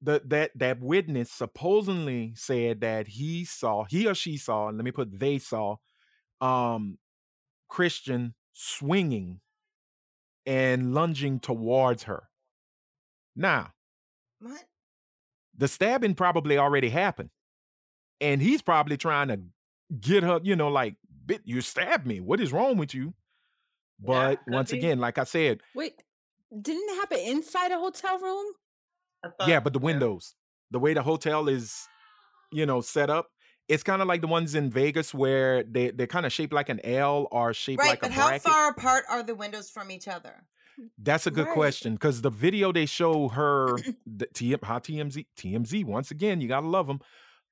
that that that witness supposedly said that he saw he or she saw, and let me put they saw, um, Christian swinging and lunging towards her. Now, What? the stabbing probably already happened, and he's probably trying to get her. You know, like, "Bit, you stabbed me. What is wrong with you?" But could once be. again, like I said, Wait, didn't it happen inside a hotel room? Thought- yeah, but the windows, the way the hotel is, you know, set up, it's kind of like the ones in Vegas where they they're kind of shaped like an L or shaped Right, like but how far apart are the windows from each other? That's a good Right. question because the video they show her, the TM, how TMZ, TMZ once again, you gotta love them.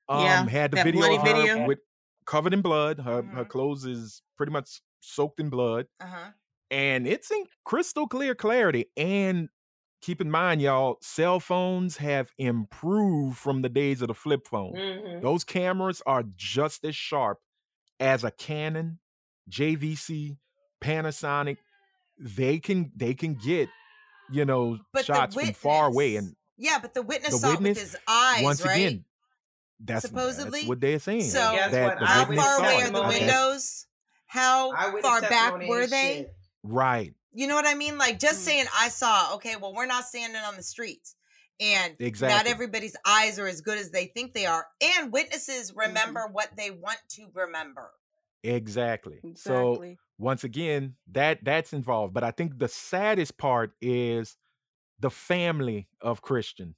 Um, Yeah, had the video, of her video. with covered in blood. Her her Mhm. clothes is pretty much soaked in blood, Uh huh. and it's in crystal clear clarity. And keep in mind, y'all, cell phones have improved from the days of the flip phone. Mhm. Those cameras are just as sharp as a Canon, JVC, Panasonic. They can they can get you know But the shots from far away, and Yeah, but the witness The saw it with his eyes, once right? again, that's, Supposedly. that's what they're saying. So- that the How far away are the windows? How far back were they? shit. Right. You know what I mean? Like just Mm. saying I saw, okay, well, we're not standing on the streets. And not everybody's eyes are as good as they think they are. And Mm-hmm. witnesses remember what they want to remember. Exactly. So Exactly. once again, that that's involved. But I think the saddest part is the family of Christian,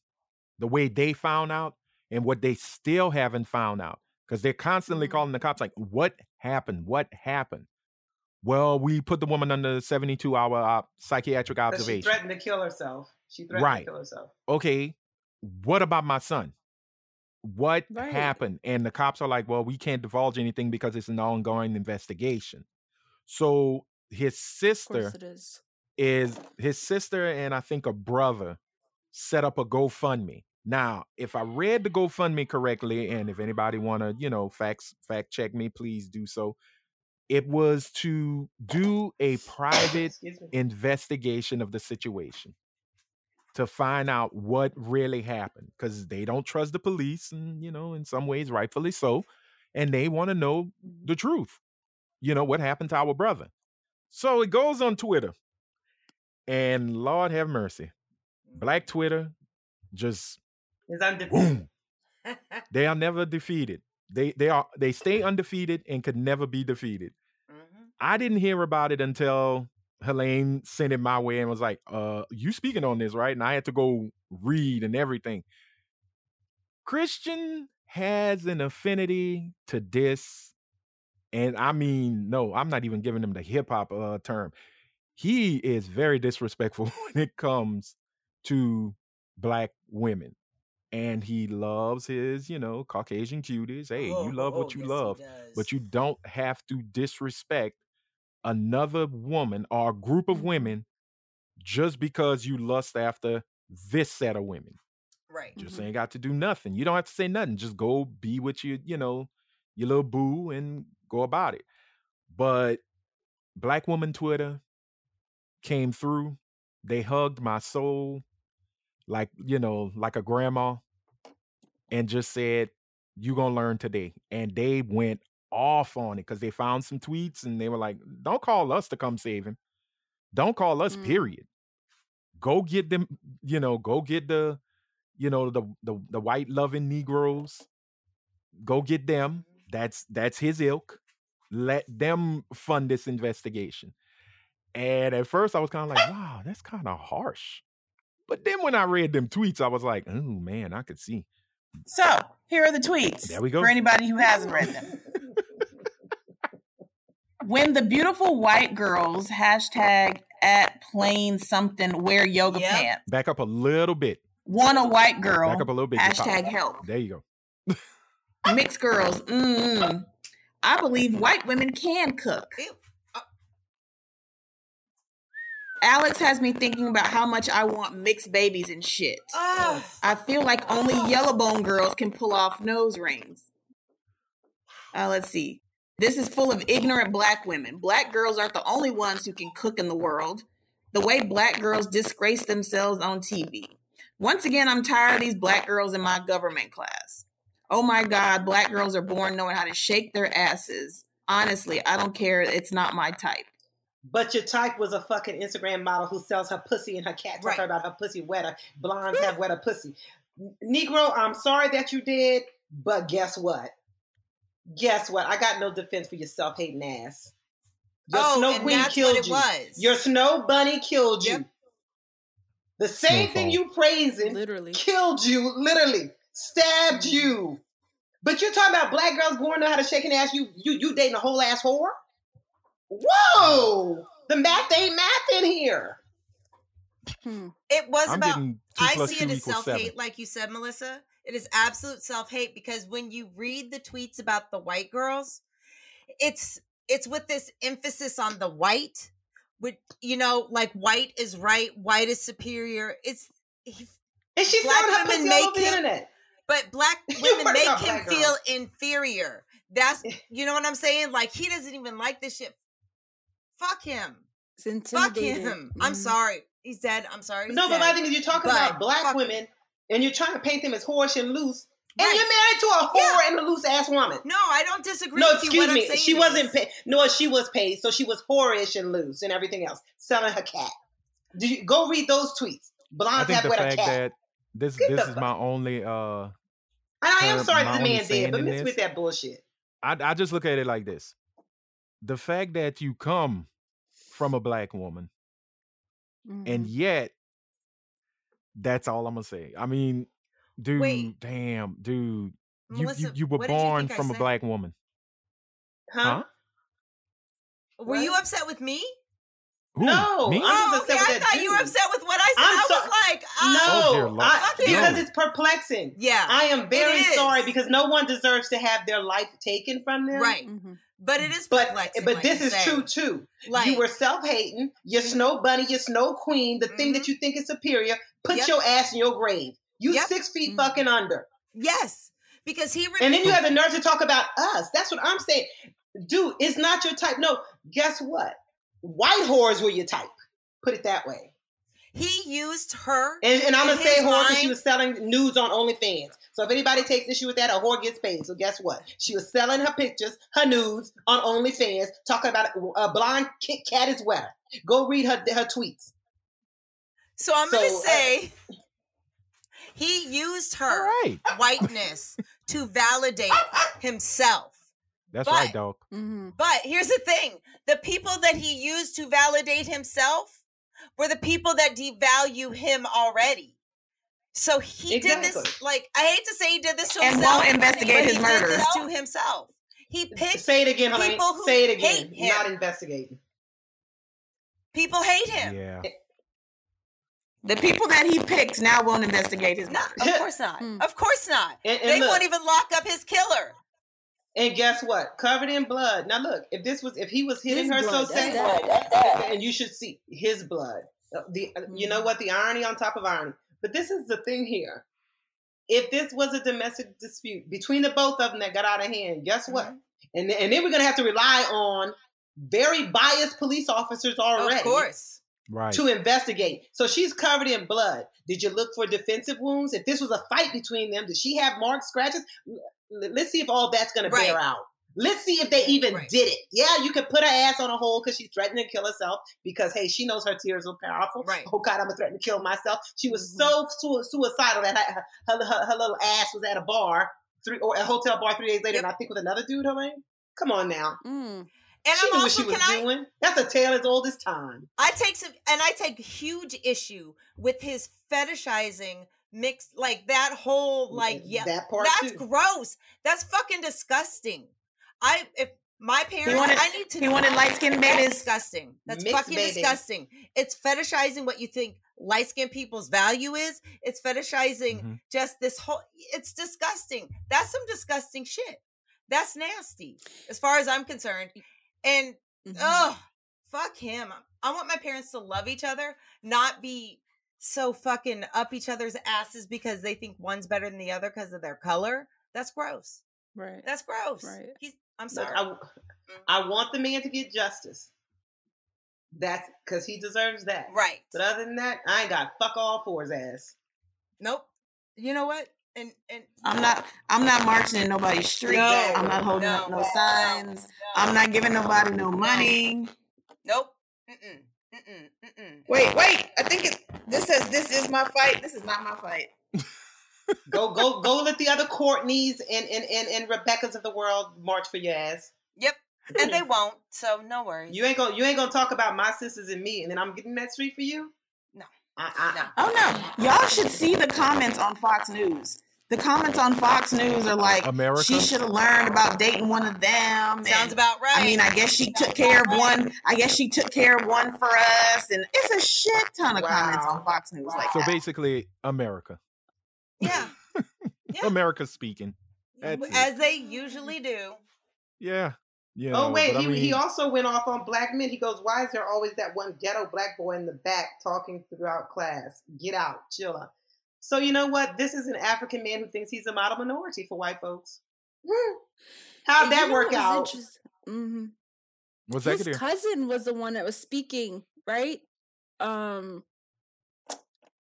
the way they found out and what they still haven't found out. Because they're constantly Mhm. calling the cops like, what happened? What happened? Well, we put the woman under 72 hour psychiatric she observation. threatened to kill herself. She threatened Right. to kill herself. okay, what about my son? What Right. happened? And the cops are like, well, we can't divulge anything because it's an ongoing investigation. So his sister is. is his sister and I think a brother set up a GoFundMe. Now, if I read the GoFundMe correctly, and if anybody want to, you know, facts fact check me, please do so. It was to do a private investigation of the situation to find out what really happened because they don't trust the police and you know in some ways rightfully so and they want to know the truth you know what happened to our brother. So it goes on twitter and lord have mercy black twitter just It's undefeated. boom. They are never defeated. They they are they stay undefeated and could never be defeated. Mhm. I didn't hear about it until Helaine sent it my way and was like, uh, you speaking on this, right? And I had to go read and everything. Christian has an affinity to this. And I mean, no, I'm not even giving him the hip hop uh, term. He is very disrespectful when it comes to black women. And he loves his, you know, Caucasian cuties. Hey, you love what Oh, you yes, love but you don't have to disrespect another woman or a group of Mhm. women just because you lust after this set of women. right. Just Mhm. ain't got to do nothing. You don't have to say nothing. Just go be with your, you know, your little boo and go about it. But Black Woman Twitter came through. They hugged my soul like, you know, like a grandma and just said, you gonna learn today. And they went off on it because they found some tweets and they were like, don't call us to come save him. Don't call us, Mm. period. Go get them, you know, go get the, you know, the the, the white loving Negroes. Go get them. That's that's his ilk. Let them fund this investigation. And at first I was kind of like, wow, that's kind of harsh. But then when I read them tweets, I was like, oh man, I could see. So here are the tweets. There we go. For anybody who hasn't read them. when the beautiful white girls hashtag at plain something wear yoga Yep. pants. Back up a little bit. Want a white girl. Back up a little bit. Hashtag help. There you go. Mixed girls. Mm. I believe white women can cook. Alex has me thinking about how much I want mixed babies and shit. Oh, I feel like only yellow bone girls can pull off nose rings. Uh, let's see. This is full of ignorant black women. Black girls aren't the only ones who can cook in the world. The way black girls disgrace themselves on TV. Once again, I'm tired of these black girls in my government class. Oh my God, black girls are born knowing how to shake their asses. Honestly, I don't care. It's not my type. But your type was a fucking Instagram model who sells her pussy and her cat talk Right. her about her pussy wetter. Blondes hmm. have wetter pussy. Negro, I'm sorry that you did, but guess what? Guess what? I got no defense for your self hating ass. Your oh snow and queen that's killed what it you. was. Your snow bunny killed you. The same thing you praising Literally. killed you, literally stabbed you. But you're talking about black girls born know how to shake an ass. You you you dating a whole ass whore? Whoa! The math ain't math in here. Hmm. it was I'm about I see it as self hate, like you said, Melissa. It is absolute self hate because when you read the tweets about the white girls, it's it's with this emphasis on the white, with you know, like white is right, white is superior. It's And she's Black selling her women pussy all make him- internet. but black women make him feel girls. inferior. That's you know what I'm saying? Like he doesn't even like this shit. Fuck him. It's Fuck intimidating. him. I'm Mhm. sorry. He's dead. I'm sorry. he's No, but my thing is, you're talking But about black fuck- women, and you're trying to paint them as whorish and loose, and you're married to a Yeah. whore and a loose ass woman. No, I don't disagree No, with you. excuse What I'm me. saying She wasn't paid. No, she was paid, so she was whorish and loose and everything else, selling her cat. Do you go read those tweets? I Blondes think have the with a fact cat. that this Get this is fu- my only uh And I am sorry my that the only man did, but saying in miss with that bullshit. I I just look at it like this. The fact that you come from a black woman Mhm. and yet that's all I'm gonna say. I mean, dude, Wait. damn, dude. You, you you were what did you born from a said? black woman. Huh? Huh? Were you upset with me? Who? No, Me? I'm Oh, okay. upset I with that thought you were upset with what I said. I'm I so- was like, uh, No, Oh, dear Lord. I, Fuck you. because it's perplexing. yeah, I am very sorry because no one deserves to have their life taken from them. right. Mhm. But it is But but like this is true too. Like, you were self hating. Your snow bunny, your snow queen, the thing that you think is superior. Put Yep. your ass in your grave. You Yep. six feet Mhm. fucking under. yes, because he And then you have the nerve to talk about us. That's what I'm saying. Dude, it's not your type. No, guess what? White whores were your type. Put it that way. He used her. And, and I'm gonna say his whore because she was selling nudes on OnlyFans. So if anybody takes issue with that, a whore gets paid. So guess what? She was selling her pictures, her nudes on OnlyFans, talking about a blonde Kit Kat is wetter. Go read her her tweets. So I'm So, gonna uh, say he used her right. whiteness to validate himself. That's But- right, dog. Mhm. But here's the thing: the people that he used to validate himself were the people that devalue him already. So he did this. Like I hate to say he did this to And himself, And won't investigate but his he murder. Did this to himself. He picked. Say it again, honey. people who Say it again. hate him. Not investigating. people hate him. Yeah. Eh, the people that he picked now won't investigate his No, murder. Eh, of course not. Hmm. Of course not. And, and They look, won't even lock up his killer. And guess what? Covered in blood. Now look, if this was if he was hitting His her blood, so that's sad, that. and you should see his blood. Uh, The you Mm-hmm. know what? The irony on top of irony. But this is the thing here. If this was a domestic dispute between the both of them that got out of hand, guess what? Mm-hmm. And and then we're gonna have to rely on very biased police officers already Of course. Right. to investigate. So she's covered in blood. Did you look for defensive wounds? If this was a fight between them, did she have marks, scratches? Let's see if all that's going to bear out. Let's see if they even Right. did it. Yeah, you could put her ass on a hold because she threatened to kill herself because, hey, she knows her tears are powerful. Right. Oh, God, I'm going to threaten to kill myself. She was Mhm. so su- suicidal that her, her, her, her little ass was at a bar, three or a hotel bar three days later, Yep. and I think with another dude, her name. Come on now. Mm. And she I'm knew what also she was I doing. That's a tale as old as time. I take some, and I take huge issue with his fetishizing mixed like that whole like yeah that part that's too. gross. That's fucking disgusting. I if my parents wanted- I need to he wanted light-skinned babies. disgusting. That's Mixed fucking babies. disgusting. It's fetishizing what you think light skinned people's value is. It's fetishizing Mhm. just this whole it's disgusting. That's some disgusting shit. That's nasty as far as I'm concerned. And Mhm. Oh, fuck him. I want my parents to love each other, not be so fucking up each other's asses because they think one's better than the other because of their color. That's gross. Right. That's gross. Right. He's, I'm Look, sorry. I, I want the man to get justice. That's because he deserves that. right. But other than that, I ain't got fuck all for his ass. Nope. You know what? And and I'm not. I'm not marching in nobody's street. No, I'm not holding up no, no no, signs. I'm not giving nobody no money. nope. Mm-mm. Mm-mm. Mm-mm. Wait, wait. I think it. This says this is my fight. This is not my fight. Go, go, go! Let the other Courtneys and and and, and Rebecca's of the world march for your ass. Yep. And they won't. So no worries. You ain't gonna, you ain't gonna talk about my sisters and me, and then I'm getting that street for you. No. I, I, No. Uh. Oh no! Y'all should see the comments on Fox News. The comments on Fox News are like, America? she should have learned about dating one of them. Sounds and, about right. I mean, I guess she took care of one. I guess she took care of one for us, and it's a shit ton of comments on Fox News like So that. basically, America. yeah. Yeah. America speaking. That's it. As they usually do. Yeah. Yeah. oh wait, but I he, he also went off on black men. He goes, "Why is there always that one ghetto black boy in the back talking throughout class? Get out, chill out." So you know what? This is an African man who thinks he's a model minority for white folks. How'd that work out? hmm what's that His here? cousin was the one that was speaking, right? Um,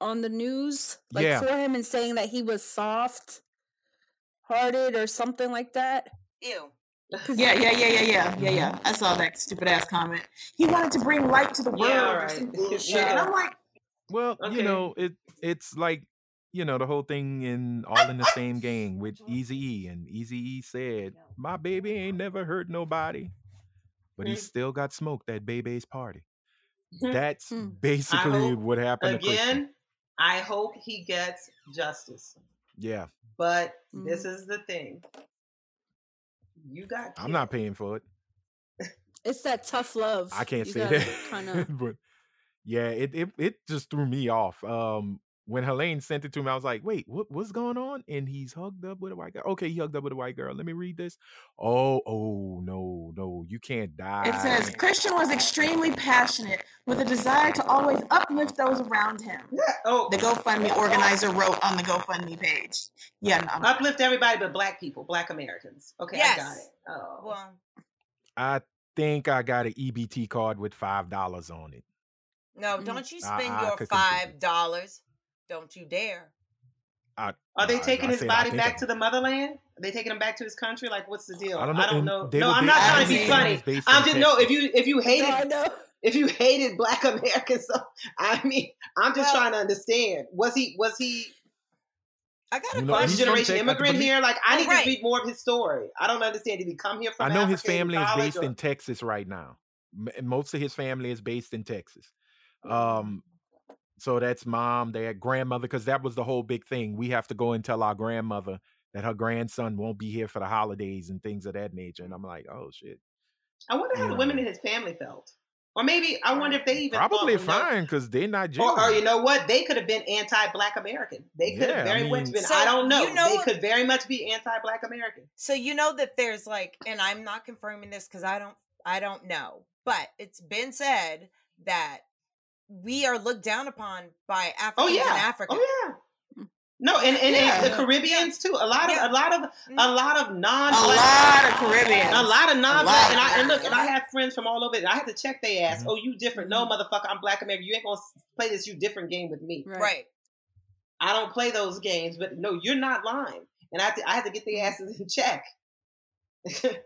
on the news, like Yeah. for him, and saying that he was soft hearted or something like that. Ew. Yeah, yeah, yeah, yeah, yeah, yeah, yeah. I saw that stupid ass comment. He wanted to bring light to the world Yeah, or some bullshit, Yeah. and I'm like, Well, Okay. you know, it it's like you know, the whole thing in all in the same gang with Easy E, and Easy E said, "My baby ain't never hurt nobody, but he still got smoked at Bebe's party." That's Hmm. basically hope, what happened to Again, I hope he gets justice. Yeah, But Mm. this is the thing. You got I'm not paying for it. It's that tough love. I can't You say gotta that, Kinda, but yeah, it, it it just threw me off. Um, when Helaine sent it to me, I was like, "Wait, what what's going on?" And he's hugged up with a white girl. Okay, he hugged up with a white girl. Let me read this. Oh, oh no, no, you can't die. It says Christian was extremely passionate with a desire to always uplift those around him. Yeah. Oh, The GoFundMe organizer wrote on the GoFundMe page. Yeah, no, I'm- uplift everybody but black people, black Americans. Okay, I got it. Oh. Well, I think I got an EBT card with five dollars on it. no, Mm. don't you spend I your five dollars. Don't you dare. I, Are they I- taking I his I body back to the motherland? Are they taking him back to his country? Like, what's the deal? I don't know. and know. No, I'm not trying to be funny. I'm in just no. If you if you hated No, know. if you hated black Americans, so I mean, I'm just Well- trying to understand. Was he was he I got a You know, first he's from question. generation immigrant believe- here? Like, I Oh, need right. to read more of his story. I don't understand. Did he come here from? I know his Africa in family is based or- in Texas right now. M- Most of his family is based in Texas. Um, so that's mom, dad, grandmother, because that was the whole big thing. We have to go and tell our grandmother that her grandson won't be here for the holidays and things of that nature. And I'm like, oh shit, I wonder how you the women in his family felt, or maybe I wonder if they even probably thought, well, no- fine because they're not Or, Jewish. or you know what? They could have been anti-black American. They could Yeah, have I very much been. So, I don't know. you know they could very much be anti-black American. So you know that there's like, and I'm not confirming this because I don't, I don't know, but it's been said that we are looked down upon by oh, Africans Oh yeah. in Africa. Oh yeah. No, and, and, and the Caribbeans too. A lot of Yeah. a lot of a mm-hmm. lot of non a lot of Caribbeans. a lot of non lot black and I and look and I have friends from all over. and I had to check their ass. Mhm. Oh, you different? No, mm-hmm. motherfucker, I'm black American. You ain't gonna play this you different game with me. Right. Right. I don't play those games. But no, you're not lying. And I had to, I had to get their mm-hmm. asses in check.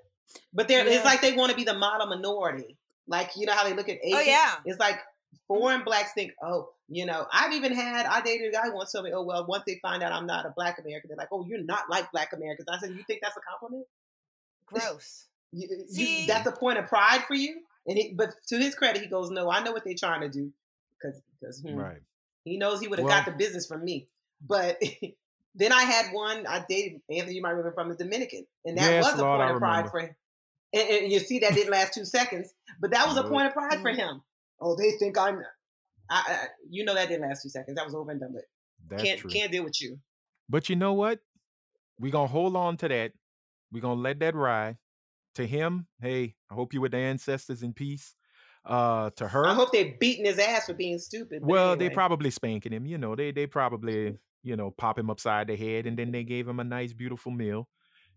but they're Yeah. it's like they want to be the model minority. Like you know how they look at Asians. Oh yeah. It's like foreign blacks think, oh, you know, I've even had, I dated a guy once told me, oh, well, once they find out I'm not a black American, they're like, oh, you're not like black Americans. I said, you think that's a compliment? Gross. You, you- See? that's a point of pride for you? And he, but to his credit, he goes, no, I know what they're trying to do because because hmm, right. he knows he would have Well- got the business from me. But then I had one I dated, Anthony, you might remember from the Dominican, and that Yes, was a Lord, point I of pride remember. for him. And, and you see, that didn't last two seconds, but that was a point of pride for Mm. him. Oh, they think I'm. I, I, you know that didn't last two seconds. That was over and done with. That's can't true. can't deal with you. But you know what? We're gonna hold on to that. We're gonna let that ride. To him, hey, I hope you with the ancestors in peace. Uh to her, I hope they're beating his ass for being stupid. well, they probably spanking him, you know. They they probably, you know, pop him upside the head and then they gave him a nice, beautiful meal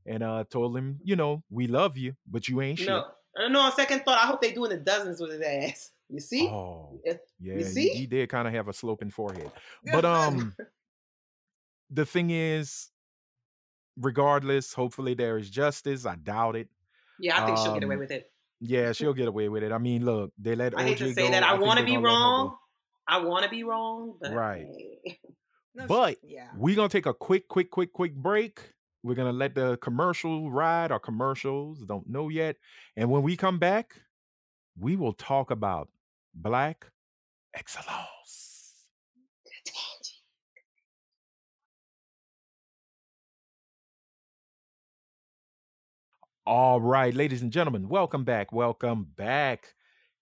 and uh told him, you know, we love you, but you ain't shit. no. uh, No, on second thought, I hope they doing the dozens with his ass. You see? Oh, yeah, he- see? he did kind of have a sloping forehead. But um the thing is, regardless, hopefully there is justice. I doubt it. yeah, I think she'll get away um, with it. Yeah, she'll get away with it. I mean, look, they let I hate to say go. that. I, think want to be gonna let her go. wrong. I want to be wrong, but Right. No, But yeah. We're gonna take a quick, quick, quick, quick break. We're gonna let the commercial ride Our commercials, don't know yet. And when we come back, we will talk about black excellence. All right, ladies and gentlemen, welcome back. Welcome back.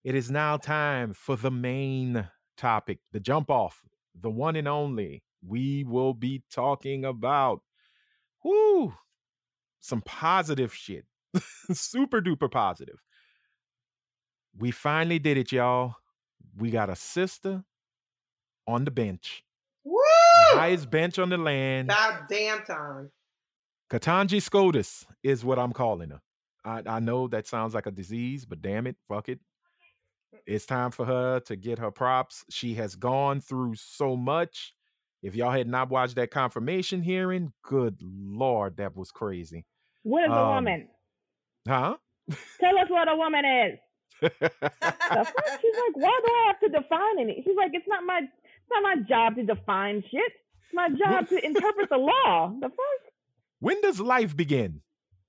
It is now time for the main topic, the jump off, the one and only. We will be talking about whoo, some positive shit. Super duper positive. We finally did it, y'all. We got a sister on the bench. Woo! Highest bench on the land. About damn time. Ketanji SCOTUS is what I'm calling her. I, I know that sounds like a disease, but damn it, fuck it. It's time for her to get her props. She has gone through so much. If y'all had not watched that confirmation hearing, good lord, that was crazy. What is a Um, woman? Huh? Tell us what a woman is. She's like, why do I have to define any? She's like, it's not my it's not my job to define shit. It's my job to interpret the law. The fuck? When does life begin?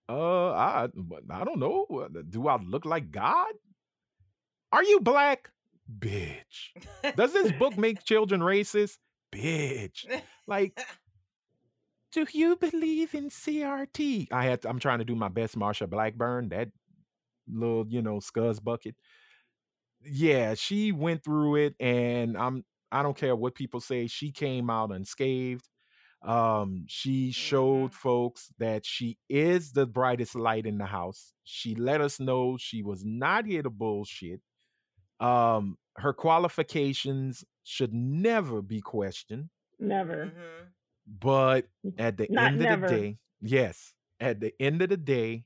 Uh, I I don't know. Uh, Do I look like God? Are you black? Bitch. Does this book make children racist? Bitch. Like, do you believe in CRT? I had I'm trying to do my best Marsha Blackburn, that little, you know, scuzz bucket. Yeah, she went through it and I'm I don't care what people say, she came out unscathed. Um, she showed Mhm. folks that she is the brightest light in the house. She let us know she was not here to bullshit. Um, her qualifications should never be questioned. Never. Mhm. But at the Not end never. of the day, yes, at the end of the day,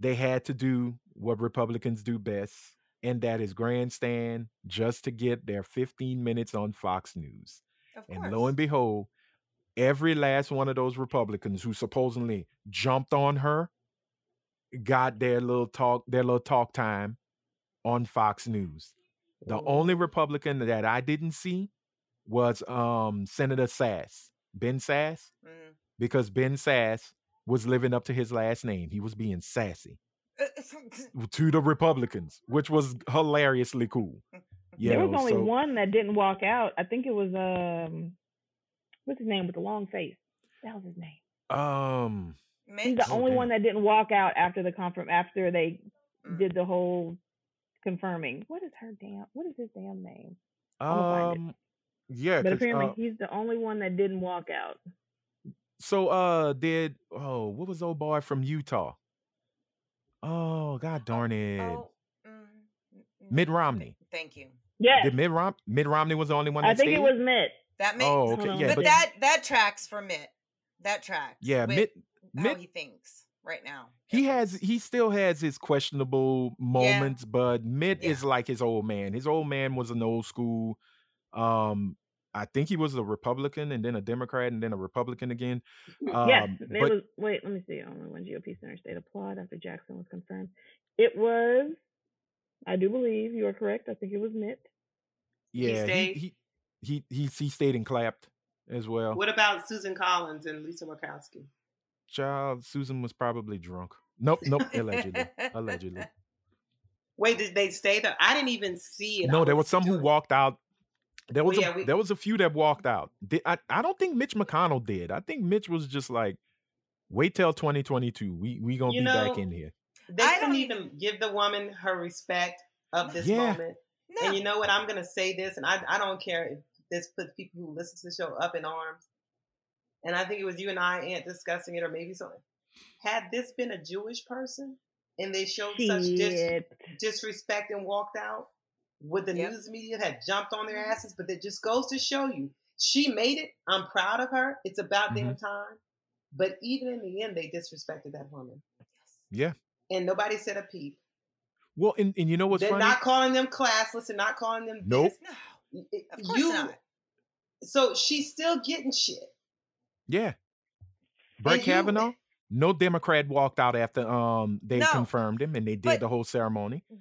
they had to do what Republicans do best, and that is grandstand just to get their 15 minutes on Fox News. And lo and behold, every last one of those Republicans who supposedly jumped on her got their little talk, their little talk time on Fox News. The only Republican that I didn't see was um Senator Sass, Ben Sass, Mhm. because Ben Sass was living up to his last name. He was being sassy to the Republicans, which was hilariously cool. You there was know, only so- one that didn't walk out. I think it was um, what's his name with the long face? That was his name. Um, He's the Oh, only one damn. that didn't walk out after the confirm after they Mm. did the whole confirming. What is her damn? What is his damn name? I'ma find it. um, yeah, but apparently uh, he's the only one that didn't walk out. So uh did oh what was old boy from Utah? Oh god darn it. Oh, mm, mm, Mitt Romney. Thank you. Yes, Did Mitt, Rom- Mitt Romney was the only one that I think stayed? it was Mitt. That makes. Oh, okay. Yeah, but, but that that tracks for Mitt. That tracks. yeah, Mitt how Mitt he thinks right now. he at has he still has his questionable moments, but Mitt Yeah. is like his old man. His old man was an old school um I think he was a Republican and then a Democrat and then a Republican again. yes, Um, it but was. Wait, let me see. Only one GOP center stayed applaud after Jackson was confirmed. It was. I do believe you are correct. I think it was Mitt. yeah, he stayed? he he he, he stayed and clapped as well. What about Susan Collins and Lisa Murkowski? Child, Susan was probably drunk. Nope, nope, allegedly. allegedly. Wait, did they stay there? I didn't even see it. No, I there was some who doing- walked out. There Well, was yeah, a, we- there was a few that walked out. Did, I I don't think Mitch McConnell did. I think Mitch was just like, wait till 2022. We we gonna You be back in here. They I couldn't even give the woman her respect of this Yeah. moment. No. And you know what? I'm going to say this, and I, I don't care if this puts people who listen to the show up in arms. And I think it was you and I, Aunt, discussing it, or maybe something. Had this been a Jewish person and they showed such dis- disrespect and walked out, would the Yep. news media have jumped on their mm-hmm. asses? But it just goes to show you, she made it. I'm proud of her. It's about damn mm-hmm. time. But even in the end, they disrespected that woman, Yeah. and nobody said a peep. Well, and, and you know what's They're funny? not calling them classless and not calling them Nope. No, It- of course you, not. So she's still getting shit. yeah. Brett And you- Kavanaugh, no Democrat walked out after um they No. confirmed him and they did But- the whole ceremony. Mm.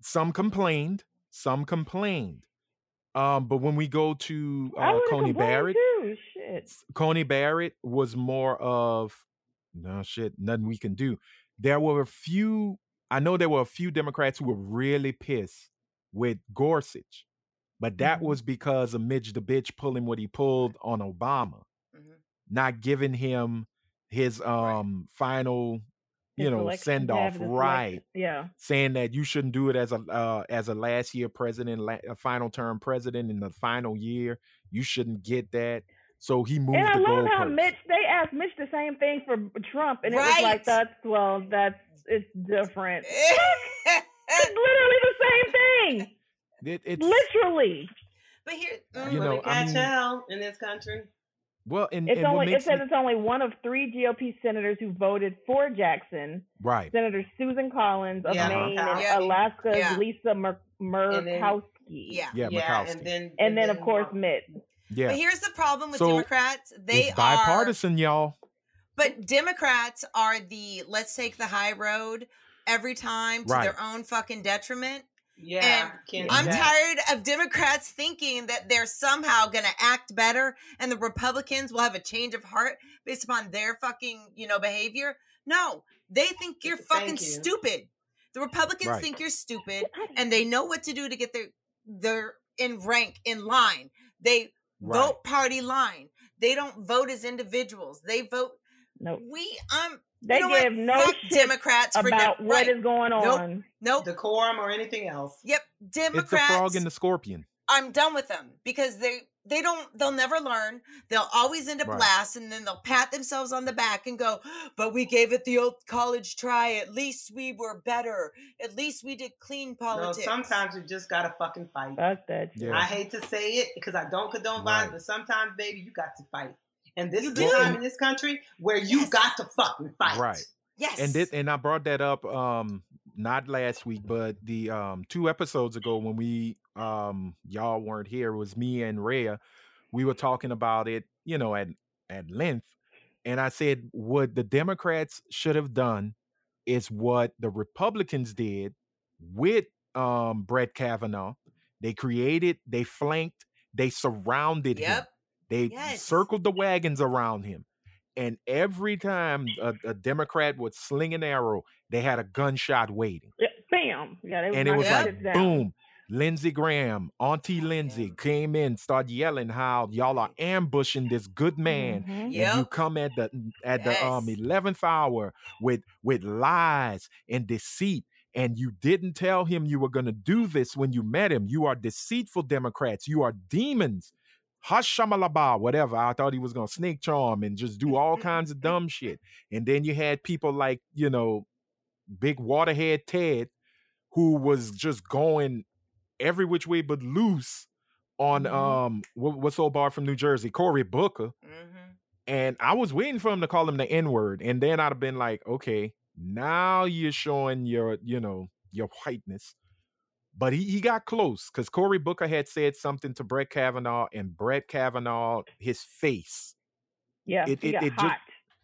Some complained. Some complained. Um, but when we go to uh, Coney Barrett, too. Shit. Coney Barrett was more of no shit, nothing we can do. There were a few, I know there were a few Democrats who were really pissed with Gorsuch, but that Mhm. was because of Mitch the bitch pulling what he pulled on Obama, Mhm. not giving him his um final, you know, send off right selection. Yeah. saying that you shouldn't do it as a uh, as a last year president, la- a final term president in the final year. You shouldn't get that. So he moved And I the love how goalpost. Mitch they asked Mitch the same thing for Trump, and it was like that's well, that's it's different. It's literally the same thing. It- it's Literally. but here, You know, I mean- hell in this country. Well, and, It's and what only it says me- it's only one of three GOP senators who voted for Jackson. right. Senator Susan Collins of Yeah, Maine and Yeah. Alaska's Yeah. Lisa Mur- And then- Murkowski. yeah. Yeah, Murkowski. and then And then of course Mitt. yeah, But here's the problem with So, Democrats. They it's are bipartisan, y'all. But Democrats are the let's take the high road every time to Right. their own fucking detriment. Yeah, And can't I'm tired of Democrats thinking that they're somehow going to act better and the Republicans will have a change of heart based upon their fucking, you know, behavior. No, they think you're fucking you. stupid. The Republicans Right. think you're stupid and they know what to do to get their their in rank in line. They Right. vote party line. They don't vote as individuals. They vote Nope. we um They you know what? give no Fuck shit Democrats for about dem- what is right. going on. Nope. decorum or anything else. Yep. Democrats. It's the frog and the scorpion. I'm done with them because they they don't they'll never learn. They'll always end up Right. last and then they'll pat themselves on the back and go, "But we gave it the old college try. At least we were better. At least we did clean No, politics." sometimes you just gotta fucking fight. Fuck that. Yeah. I hate to say it because I don't condone Right. violence, but sometimes, baby, you got to fight. And this You is the do. time in this country where you Yes. got to fucking fight. Right. yes. and this, and I brought that up um not last week, but the um two episodes ago when we um y'all weren't here it was me and Rhea. We were talking about it, you know, at at length, and I said what the Democrats should have done is what the Republicans did with um Brett Kavanaugh. They created, they flanked, they surrounded him. Yep. They Yes. circled the wagons around him. And every time a, a Democrat would sling an arrow, they had a gunshot waiting. Yeah, bam. Yeah, they And it was like, down. boom. Lindsey Graham, Auntie Lindsey came in, started yelling how y'all are ambushing this good man. Mhm. And you come at the at the um eleventh hour with with lies and deceit, and you didn't tell him you were gonna do this when you met him. You are deceitful Democrats. You are demons. Hashamalaba, whatever. I thought he was gonna snake charm and just do all kinds of dumb shit. And then you had people like, you know, big waterhead Ted, who was just going every which way but loose on Mhm. um what, what's old bar from New Jersey, Cory Booker. Mhm. And I was waiting for him to call him the N word. And then I'd have been like, okay, now you're showing your, you know, your whiteness. But he, he got close because Cory Booker had said something to Brett Kavanaugh, and Brett Kavanaugh, his face. Yeah, It- it- it just-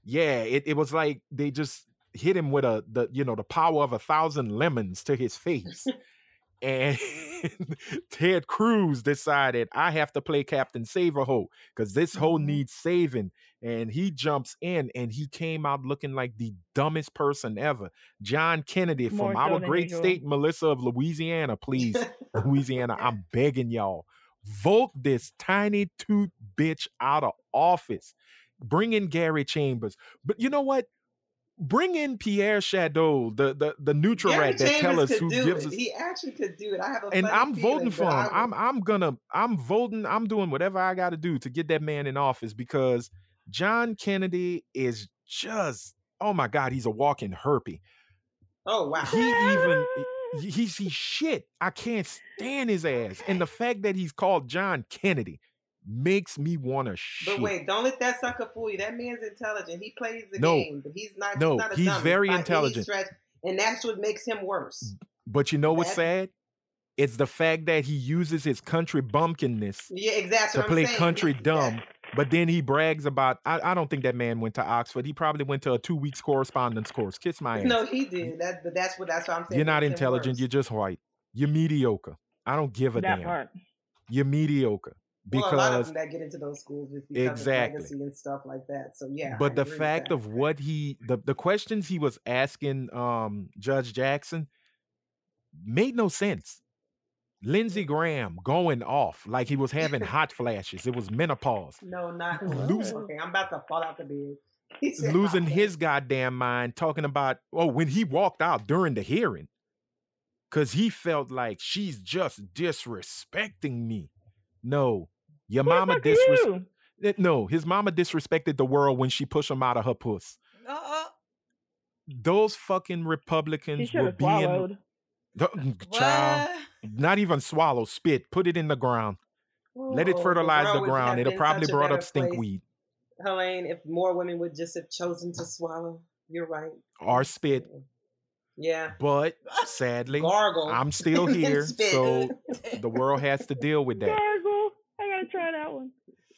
Yeah, it, it was like they just hit him with a the you know the power of a thousand lemons to his face. and Ted Cruz decided I have to play Captain Saverho because this hoe Mhm. needs saving. And he jumps in and he came out looking like the dumbest person ever. John Kennedy More from so our great usual. state, Melissa of Louisiana, please. Louisiana, I'm begging y'all. Vote this tiny tooth bitch out of office. Bring in Gary Chambers. But you know what? Bring in Pierre Shadow, the the, the neutral Gary rat that tell us who gives it. us He actually could do it. I have a and I'm voting for him. I'm I'm gonna I'm voting. I'm doing whatever I got to do to get that man in office because John Kennedy is just oh my god, he's a walking herpy. Oh wow. He even he- he's he's shit. I can't stand his ass, and the fact that he's called John Kennedy makes me want to shit. But wait, don't let that sucker fool you. That man's intelligent. He plays the No. game, but he's not. No, not a he's very intelligent. stretch, and that's what makes him worse. But you know what's sad? It's the fact that he uses his country bumpkinness Yeah, exactly. to play saying. country dumb. But then he brags about. I, I don't think that man went to Oxford. He probably went to a two weeks correspondence course. Kiss my ass. No, he did. That, but that's what. That's what I'm saying. You're not makes him intelligent. worse. You're just white. You're mediocre. I don't give a that damn. part. You're mediocre well, a lot of because. them that get into those schools is because Exactly. of legacy and stuff like that. So yeah. but I the fact of what he, the the questions he was asking um Judge Jackson, made no sense. Lindsey Graham going off like he was having hot flashes. It was menopause. no, not Lose- Okay, I'm about to fall out the bed. Losing his goddamn mind talking about oh when he walked out during the hearing because he felt like she's just disrespecting me no your Who the mama disrespect you? Eh, no his mama disrespected the world when she pushed him out of her puss Uh-uh. those fucking republicans were being swallowed. child not even swallow spit put it in the ground let it fertilize the ground it'll probably brought up stinkweed Helaine, if more women would just have chosen to swallow. You're right. or spit Yeah. but sadly Gargle. i'm still here so the world has to deal with that Gargle. I gotta try that one.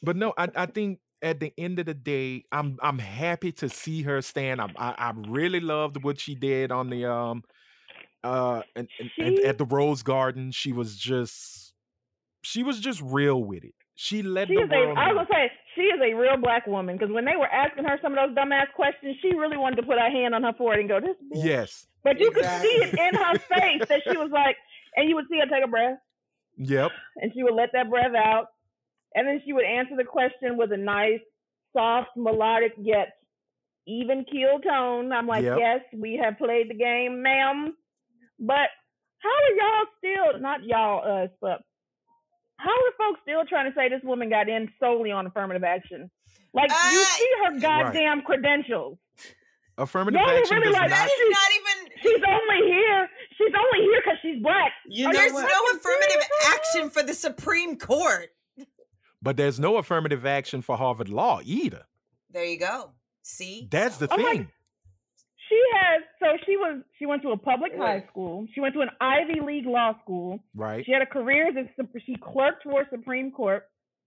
But no, I, I think at the end of the day, I'm I'm happy to see her stand. I, I I really loved what she did on the um uh and, and, and at the Rose Garden, she was just she was just real with it. She let She the is a. world I know. was gonna say she is a real black woman because when they were asking her some of those dumbass questions, she really wanted to put her hand on her forehead and go, "This." bitch." Yes. But you could see it in her face that she was like, and you would see her take a breath, Yep. and she would let that breath out, and then she would answer the question with a nice, soft, melodic yet even keel tone. I'm like, Yep. yes, we have played the game, ma'am. But how are y'all still not y'all us, but how are folks still trying to say this woman got in solely on affirmative action? Like you Uh, see her goddamn credentials. Affirmative Y'all action really does like not That is not even. She's only here. She's only here because she's black. You know There's what? no affirmative action for the Supreme Court. but there's no affirmative action for Harvard Law either. There you go. See, That's the I'm thing. She has so she was she went to a public high school. She went to an Ivy League law school. right? She had a career as a, she clerked for Supreme Court.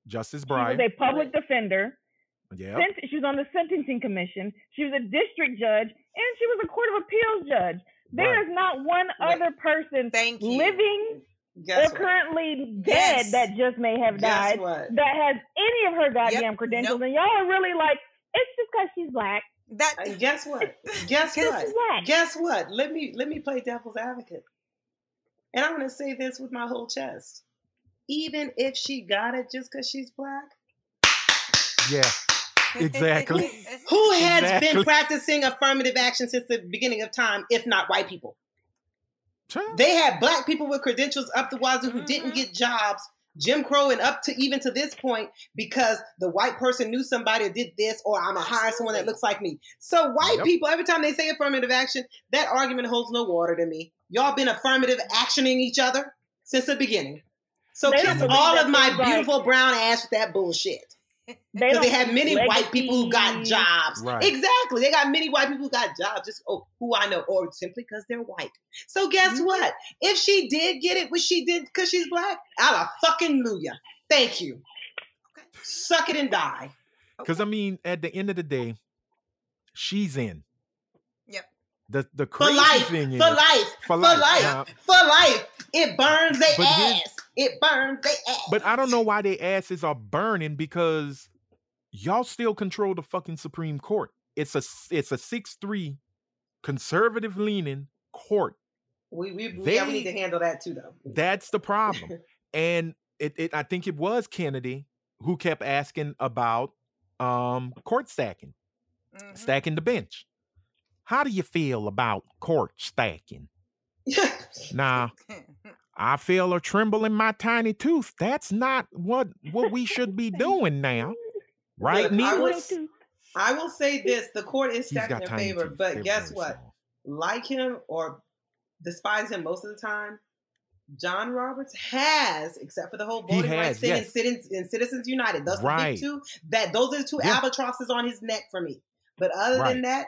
Justice Breyer. She was a public defender. Yep. Sent- She was on the sentencing commission. She was a district judge, and she was a court of appeals judge. There Right. is not one Wait. other person Thank you. living Guess or what? currently dead Yes. that just may have died that has any of her goddamn Yep. credentials, Nope. and y'all are really like, it's just because she's black. That And guess what? Guess Guess what? She's. Guess what? Let me let me play devil's advocate. And I'm gonna say this with my whole chest. Even if she got it just because she's black, Yeah. Exactly. who has Exactly. been practicing affirmative action since the beginning of time, if not white people? Child. They had black people with credentials up the wazoo who didn't Mhm. get jobs. Jim Crow and up to even to this point because the white person knew somebody or did this, or I'm gonna hire someone that looks like me. So white Yep. people, every time they say affirmative action, that argument holds no water to me. Y'all been affirmative actioning each other since the beginning. So They kiss all of my things like- beautiful brown ass with that bullshit. They Because they don't have many legacy- white people who got jobs. Right. Exactly. They got many white people who got jobs, just oh, who I know, or simply because they're white. So guess Mhm. what? If she did get it, which she did because she's black, Allah fucking Luya. Thank you. Suck it and die. Because I mean, at the end of the day, she's in. Yep. The the For crazy life. thing For is life. for life, For life. life. Now- For life. It burns their But here's- ass. It burns their ass. But I don't know why their asses are burning because y'all still control the fucking Supreme Court. It's a it's a six three conservative leaning court. We, we, we, yeah, we need to handle that too, though. That's the problem. and it, it I think it was Kennedy who kept asking about um court stacking, Mhm. stacking the bench. How do you feel about court stacking? Now, I feel a tremble in my tiny tooth. That's not what what we should be doing now. Right, Look, I I will say this: the court is stacked in their favor, teeth. but They're guess what? small. Like him or despise him most of the time, John Roberts has, except for the whole He voting rights thing yes. in, Citizens, in Citizens United. Those are the Right. big two. That those are the two Yeah. albatrosses on his neck for me. But other Right. than that,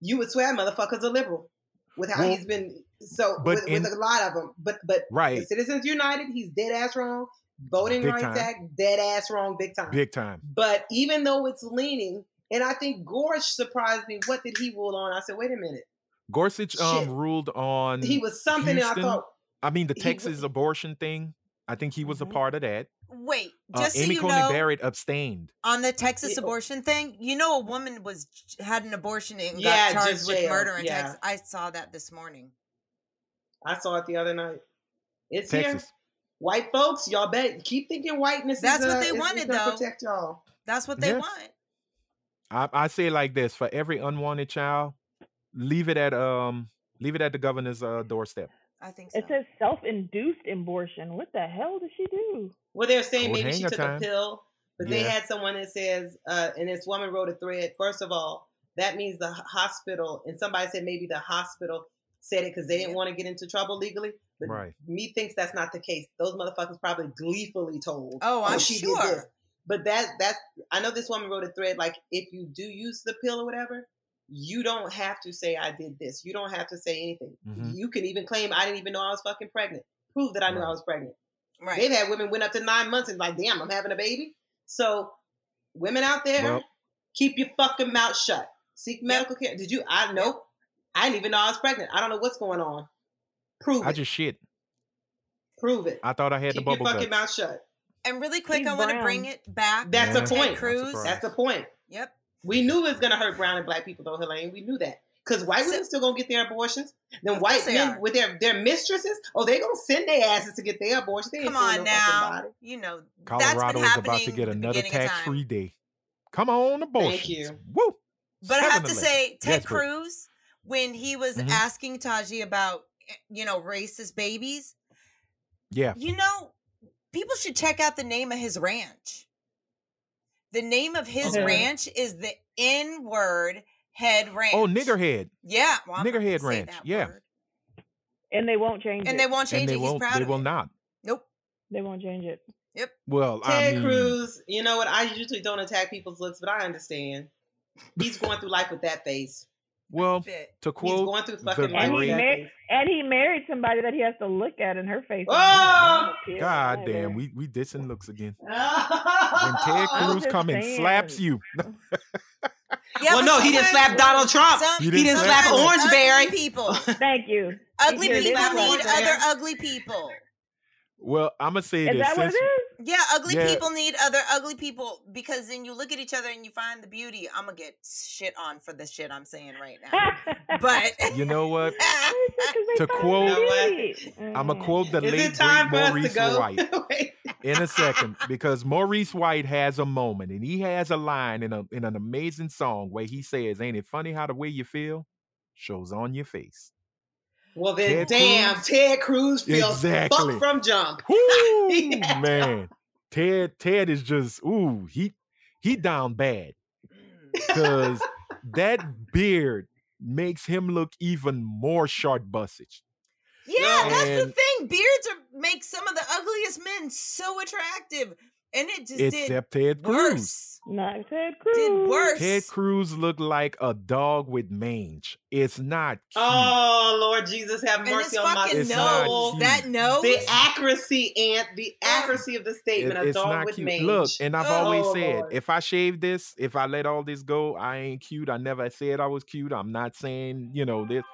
you would swear motherfucker's a liberal with how Well, he's been. So but with, with a lot of them, but but Right, Citizens United, he's dead ass wrong. Voting Big Rights time. Act, dead ass wrong, big time. big time. But even though it's leaning, and I think Gorsh surprised me. What did he rule on? I said, wait a minute. Gorsuch um ruled on He was something, Houston, and I thought, I mean the Texas wa- abortion thing. I think he was a Mhm. part of that. Wait, Uh, just Amy so you Coney know, Barrett abstained. on the Texas Yeah. abortion thing, you know, a woman was had an abortion and Yeah, got charged with murder in yeah. Texas. I saw that this morning. I saw it the other night. It's here. White folks, y'all bet keep thinking whiteness. That's is, what uh, they is- is wanted, though. Protect y'all. That's what they Yes. want. I, I say it like this: for every unwanted child, leave it at um leave it at the governor's uh, doorstep. I think so. It says self-induced abortion. What the hell did she do? Well, they're saying Cold maybe she took time. a pill, but they had someone that says, uh, and this woman wrote a thread. First of all, that means the hospital, and somebody said maybe the hospital said it because they didn't want to get into trouble legally. But Right. me thinks that's not the case. Those motherfuckers probably gleefully told. Oh, I'm she sure. Did this. But that that's I know this woman wrote a thread like if you do use the pill or whatever, you don't have to say I did this. You don't have to say anything. Mhm. You can even claim I didn't even know I was fucking pregnant. Prove that I knew I was pregnant. Right. They've had women went up to nine months and like, damn, I'm having a baby. So women out there, Well- keep your fucking mouth shut. Seek medical care. Did you? I nope. I didn't even know I was pregnant. I don't know what's going on. Prove I it. I just shit. Prove it. I thought I had Keep the your bubble fucking guts. mouth shut. And really quick, He's I want to bring it back. That's to the point. Not Cruz. That's the point. Yep. We knew it was gonna hurt brown and black people though, Helaine. We knew that. Because white So- women still gonna get their abortions. Then white men are. with their, their mistresses, oh, they gonna send their asses to get their abortions. They Come on no now. You know Colorado that's been is happening about to get another beginning of time. tax-free day. Come on, abortions. you. Woo. But I have to say, Ted Yes, Bert. Cruz, when he was Mhm. asking Taji about, eh, you know, racist babies, Yeah. you know, people should check out the name of his ranch. The name of his Okay. ranch is the N word head ranch. Oh, niggerhead. Yeah. Well, I'm not gonna Niggerhead Ranch, yeah. word. And they won't change And it. they won't change and they it. He's won't. proud They will it. not. Nope. They won't change it. Yep. Well, I Ted mean, Cruz, you know what? I usually don't attack people's looks, but I understand. He's going through life with that face. Well, Bit. to He's quote going through the fucking life And he, mar- and he married somebody that he has to look at in her face. Oh! God either. damn, we we dissing looks again. When Ted Cruz just come and slaps you, Yeah, but no, he didn't slap Donald Trump. some- He He didn't didn't slap Orange him. Orangeberry. Ugly people. Thank you. Ugly He didn't people need other ugly people. well, I'm gonna say Is this. that what it since- is? Yeah, ugly Yeah. people need other ugly people because then you look at each other and you find the beauty. I'm gonna get shit on for the shit I'm saying right now. But You know what? to To quote- I'm I'm gonna quote the Is late it time for great Maurice? White in a second because Maurice White has a moment and he has a line in a in an amazing song where he says, "Ain't it funny how the way you feel shows on your face." Well then, Ted damn, Cruz? Ted Cruz feels Exactly. fucked from jump. Woo, Yeah. man, Ted Ted is just ooh he he down bad because that beard makes him look even more short bussage. yeah, that's the thing. Beards are make some of the ugliest men so attractive, and it just did Except Ted Cruz. worse. Not Ted Cruz. Did worse. Ted Cruz looked like a dog with mange. It's not cute. Oh Lord Jesus, have and his mercy on my fucking It's not nose, that nose. The accuracy and the accuracy of the It- statement. a it's dog not with cute. mange. Look, and I've Oh, always said, Lord. if I shave this, if I let all this go, I ain't cute. I never said I was cute. I'm not saying, you know, this.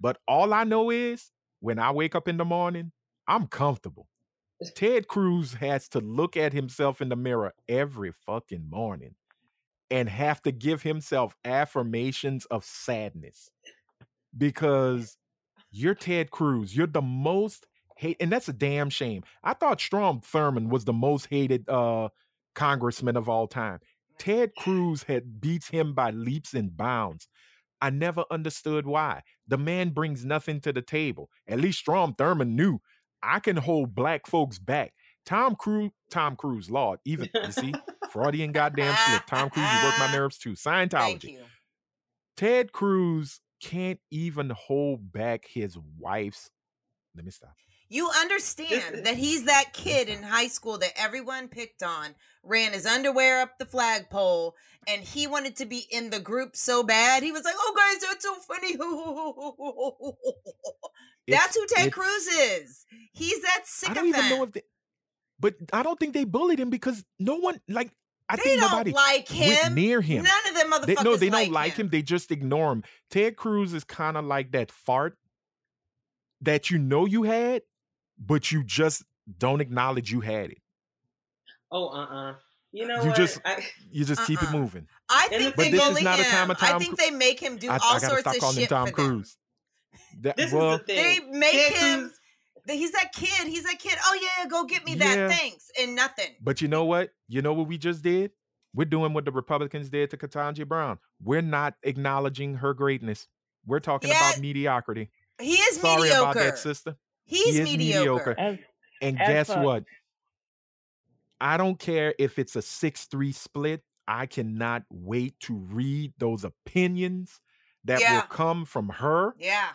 But all I know is when I wake up in the morning, I'm comfortable. Ted Cruz has to look at himself in the mirror every fucking morning and have to give himself affirmations of sadness because you're Ted Cruz. You're the most hate, and that's a damn shame. I thought Strom Thurmond was the most hated uh congressman of all time. Ted Cruz had beats him by leaps and bounds. I never understood why. The man brings nothing to the table. At least Strom Thurmond knew I can hold black folks back. Tom Cruise, Tom Cruise, Lord, even you see, Freudian goddamn slip. Tom Cruise, you work my nerves too. Thank Scientology. you. Ted Cruz can't even hold back his wife's. Let me stop. You understand that he's that kid in high school that everyone picked on, ran his underwear up the flagpole, and he wanted to be in the group so bad. He was like, "Oh, guys, that's so funny." that's who Ted Cruz is. He's that I sycophant. don't even know if they, but I don't think they bullied him because no one like. I they think don't nobody like went him. near him. None of them motherfuckers. They, no, they don't like, like him. They just ignore him. Ted Cruz is kind of like that fart that you know you had, but you just don't acknowledge you had it. Oh, uh, uh You know You what? just- I, You just keep it Uh-uh. moving. I think the they thing bully is not a him. time of I think Cru- they make him do I, I all gotta sorts stop of calling him shit Tom for them. Cruise. That, this well, is the thing. They make Ted him. He's that kid. He's that kid. Oh yeah, go get me that. Thanks, and nothing. But you know what? You know what we just did? We're doing what the Republicans did to Ketanji Brown. We're not acknowledging her greatness. We're talking Yeah, about mediocrity. He is Sorry mediocre. about that, sister. He's He is mediocre. mediocre. As, And As guess fuck. what? I don't care if it's a 6 3 split. I cannot wait to read those opinions that Yeah. will come from her, Yeah.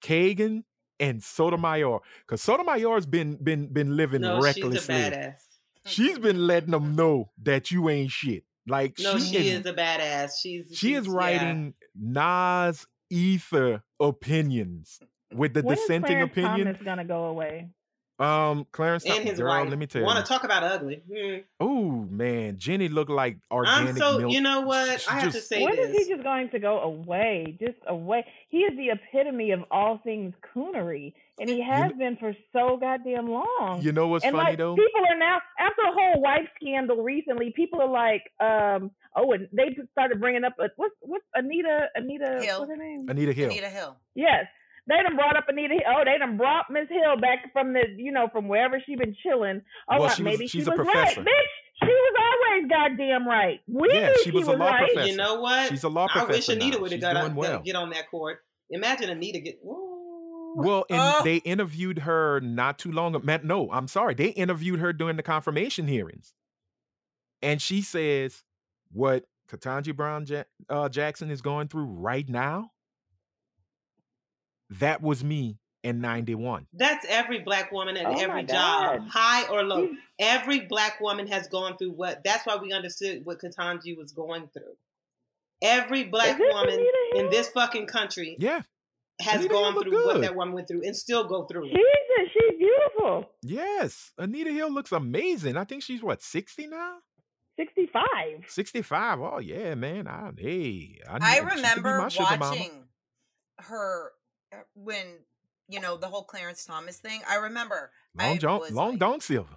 Kagan, and Sotomayor. Because Sotomayor's been been been living No, she's a badass. She's been letting them know that you ain't shit. Like No, she, she is, is a badass. She's she she's, is yeah. writing Nas ether opinions with the when is dissenting Clarence opinion. Thomas gonna go away? Um, Clarence, and his girl, wife. let me tell you. Want to talk about ugly? Hmm. Oh man, Ginni looked like organic I'm so. milk. You know what? She I have to say When is this. he just going to go away? Just away. He is the epitome of all things coonery, and he has been for so goddamn long. You know what's and funny like though? people are now after the whole wife scandal recently, people are like, um, oh, and they started bringing up uh, what's what's Anita Anita Hill. what's her name? Anita Hill. Anita Hill. Yes. They done brought up Anita. Oh, they done brought Miss Hill back from the, you know, from wherever she been chilling. Oh, Well, uh, she was- maybe she's she a was professor. right, bitch. She was always goddamn right. We Yeah, knew she was a law right. professor. You know what? She's a law I wish professor Anita now. would have got doing well. get on that court. Imagine Anita get. Ooh. Well, and Oh. they interviewed her not too long ago. Matt, no, I'm sorry. They interviewed her during the confirmation hearings. And she says what Ketanji Brown ja- uh, Jackson is going through right now. That was me in 91. That's every black woman at Oh every job, high or low. Every black woman has gone through what. That's why we understood what Ketanji was going through. Every black woman in this fucking country Yeah. has Anita gone look through what that woman went through and still go through. it. She's she's beautiful. Yes. Anita Hill looks amazing. I think she's what, 60 now? Sixty five. 65. Oh, yeah, man. I, hey, I, I kn- she could be remember my sugar mama. watching her when you know the whole Clarence Thomas thing. I remember Long I John, long like- Dong Silver.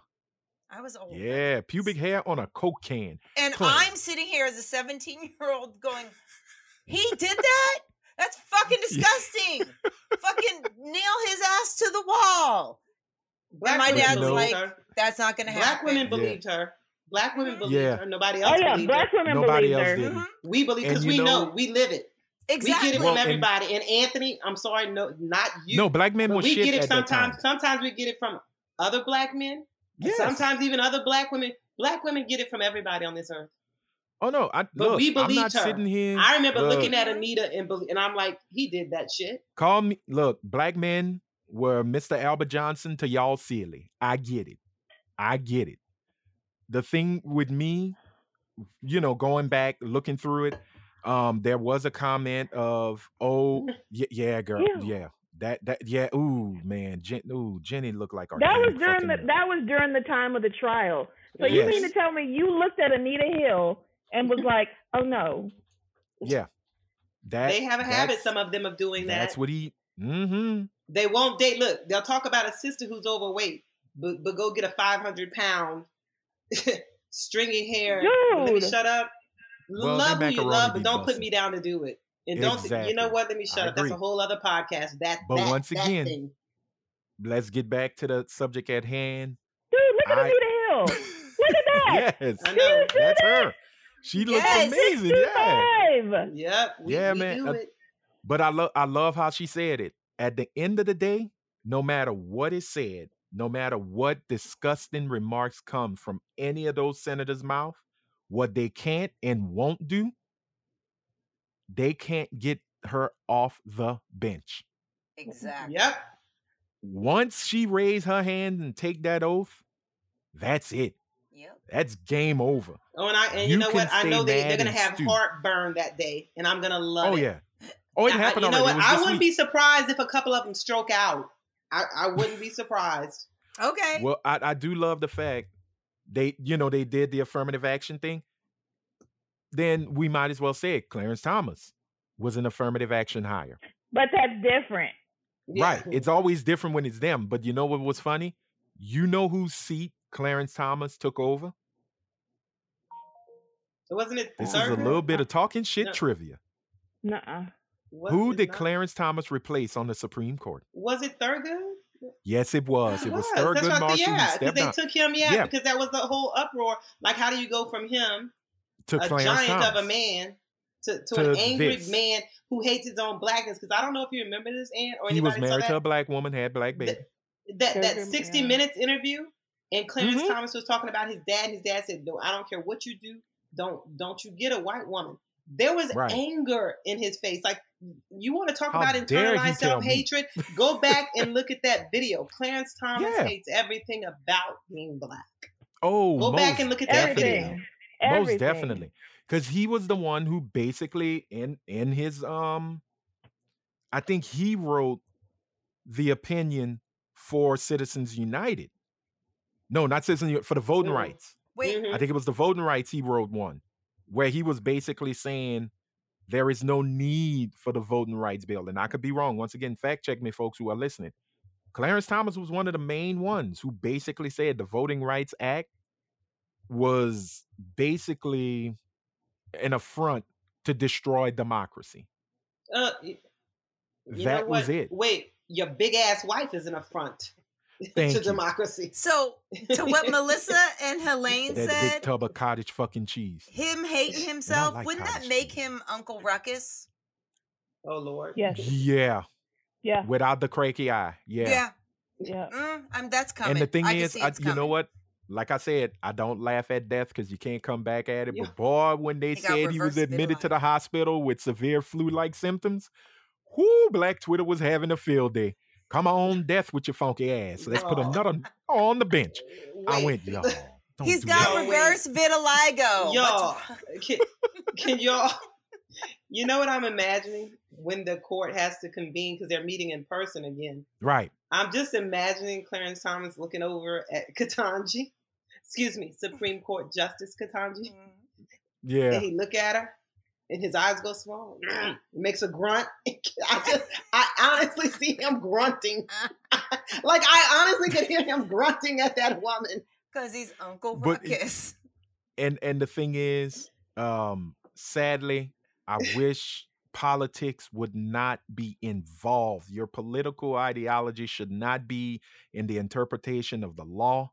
I was old. Yeah, pubic hair on a Coke can. And Clean. I'm sitting here as a 17 year old going, he did that? That's fucking disgusting. fucking nail his ass to the wall. Black my women dad's believed like, her. That's not going to happen. black happen. women Yeah. believed her. Black women believed Yeah. her. Nobody else Oh yeah, believed black her. women Nobody believe else her. did. Mhm. We believe because we know, know- we live it. Exactly. We get it Well, from everybody. And, Anthony, I'm sorry, no, not you. no, black men but were we shit get it at that time. sometimes. Sometimes we get it from other black men. Yes. Sometimes even other black women. Black women get it from everybody on this earth. Oh no, I But look. we I'm believed not her. sitting here. I remember look, looking at Anita and belie- and I'm like, he did that shit. Call me. Look, black men were Mr. Albert Johnson to y'all silly. I get it. I get it. The thing with me, you know, going back looking through it, um, there was a comment of, "Oh, yeah, yeah girl, Ew. yeah, that that yeah, ooh, man, Jen, ooh, Ginni looked like our. That was during the that was during the time of the trial. So you mean to tell me you looked at Anita Hill and was like, "Oh no, yeah." That they have a habit, some of them, of doing that. That's what he. Mm-hmm. They won't date. Look, they'll talk about a sister who's overweight, but but go get a 500 pound stringy hair. Let me shut up. Well, love they who you love, but don't put me down to do it. And don't you know what? Let me shut I up. That's a whole other podcast. That But that, once that again, thing. Let's get back to the subject at hand. dude, look at I- Anita Hill. Look at that. yes, I know. that's her. She looks Yes. amazing. Yeah. 65. Yep. We, Yeah, we man. do Uh, it. But I love I love how she said it. At the end of the day, no matter what is said, no matter what disgusting remarks come from any of those senators' mouth, what they can't and won't do, they can't get her off the bench. Exactly. Yep. Once she raise her hand and take that oath, that's it. Yep. That's game over. Oh, and I and you, You know what? I know they, they're gonna have stew. heartburn that day, and I'm gonna love Oh it. yeah. Oh, it I- I- happened you know what? I wouldn't week. be surprised if a couple of them stroke out. I, I wouldn't be surprised. Okay. Well, I, I do love the fact they, you know, they did the affirmative action thing. Then we might as well say it. Clarence Thomas was an affirmative action hire. But that's different. Right. It's always different when it's them. But you know what was funny? You know whose seat Clarence Thomas took over? wasn't it. This is a little bit of talking shit No. trivia. Nuh-uh. Was Who did not? Clarence Thomas replace on the Supreme Court? Was it Thurgood? Yes, it was. It was Thurgood That's what I- Marshall yeah, because they down took him. Yeah, Yeah. because that was the whole uproar. Like, how do you go from him, to a Clarence giant Thomas. of a man, to, to, To an angry this. man who hates his own blackness? Because I don't know if you remember this, Ann, or He was married to a black woman, had black baby. that that Thurgood, 60 yeah. minutes interview and Clarence Mhm. Thomas was talking about his dad and his dad said no I don't care what you do don't don't you get a white woman there was Right. anger in his face like you want to talk How about internalized self-hatred go back and look at that video Clarence Thomas Yeah. hates everything about being black Oh, go back and look at that definitely. video. Everything. most definitely because he was the one who basically in in his um i think he wrote the opinion for Citizens United. No, not Citizens Uni- for the voting rights. Wait, Mhm. I think it was the voting rights he wrote one where he was basically saying there is no need for the voting rights bill. And I could be wrong. Once again, fact check me, folks who are listening. Clarence Thomas was one of the main ones who basically said the Voting Rights Act was basically an affront to destroy democracy. Uh, That was it. Wait, your big ass wife is an affront to you. democracy. so to what Melissa and Helaine That big tub of cottage fucking cheese. him hating himself, like wouldn't that make cheese. him Uncle Ruckus? Oh Lord. Yes. Yeah, Yeah. without the cracky eye. Yeah. Yeah. Yeah. Mm, I'm, that's coming. And the thing I is, I, you know what? Like I said, I don't laugh at death because you can't come back at it. Yeah. But boy, when they He said he was admitted to the hospital with severe flu-like symptoms, whoo, Black Twitter was having a field day. Come on, death with your funky ass. Let's put another on the bench. I went, y'all. Don't He's do got that." Yo, wait. reverse vitiligo. Y'all, can, can y'all? You know what I'm imagining when the court has to convene because they're meeting in person again. Right. I'm just imagining Clarence Thomas looking over at Ketanji, excuse me, Supreme Court Justice Ketanji, Mm. Yeah. and he look at her, and his eyes go small, makes a grunt. I just, I honestly see him grunting, like I honestly could hear him grunting at that woman. Cause he's Uncle But it- Ruckus. and and the thing is um sadly i wish politics would not be involved your political ideology should not be in the interpretation of the law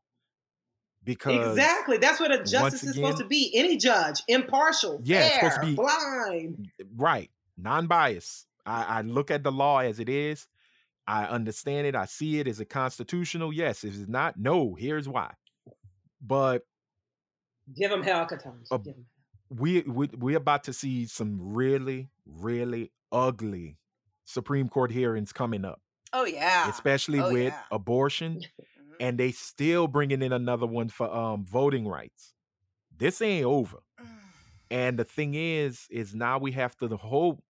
because Exactly, that's what a justice is supposed to be. Any judge, impartial, Yeah, fair, supposed to be- blind. right non-biased I, I look at the law as it is i understand it i see it is it constitutional yes if it's not no here's why but Give them hell, Ketanji. Uh, we, we we're about to see some really really ugly supreme court hearings coming up Oh yeah. especially Oh, with yeah. abortion. and they still bringing in another one for um voting rights. This ain't over. And the thing is is now we have to hope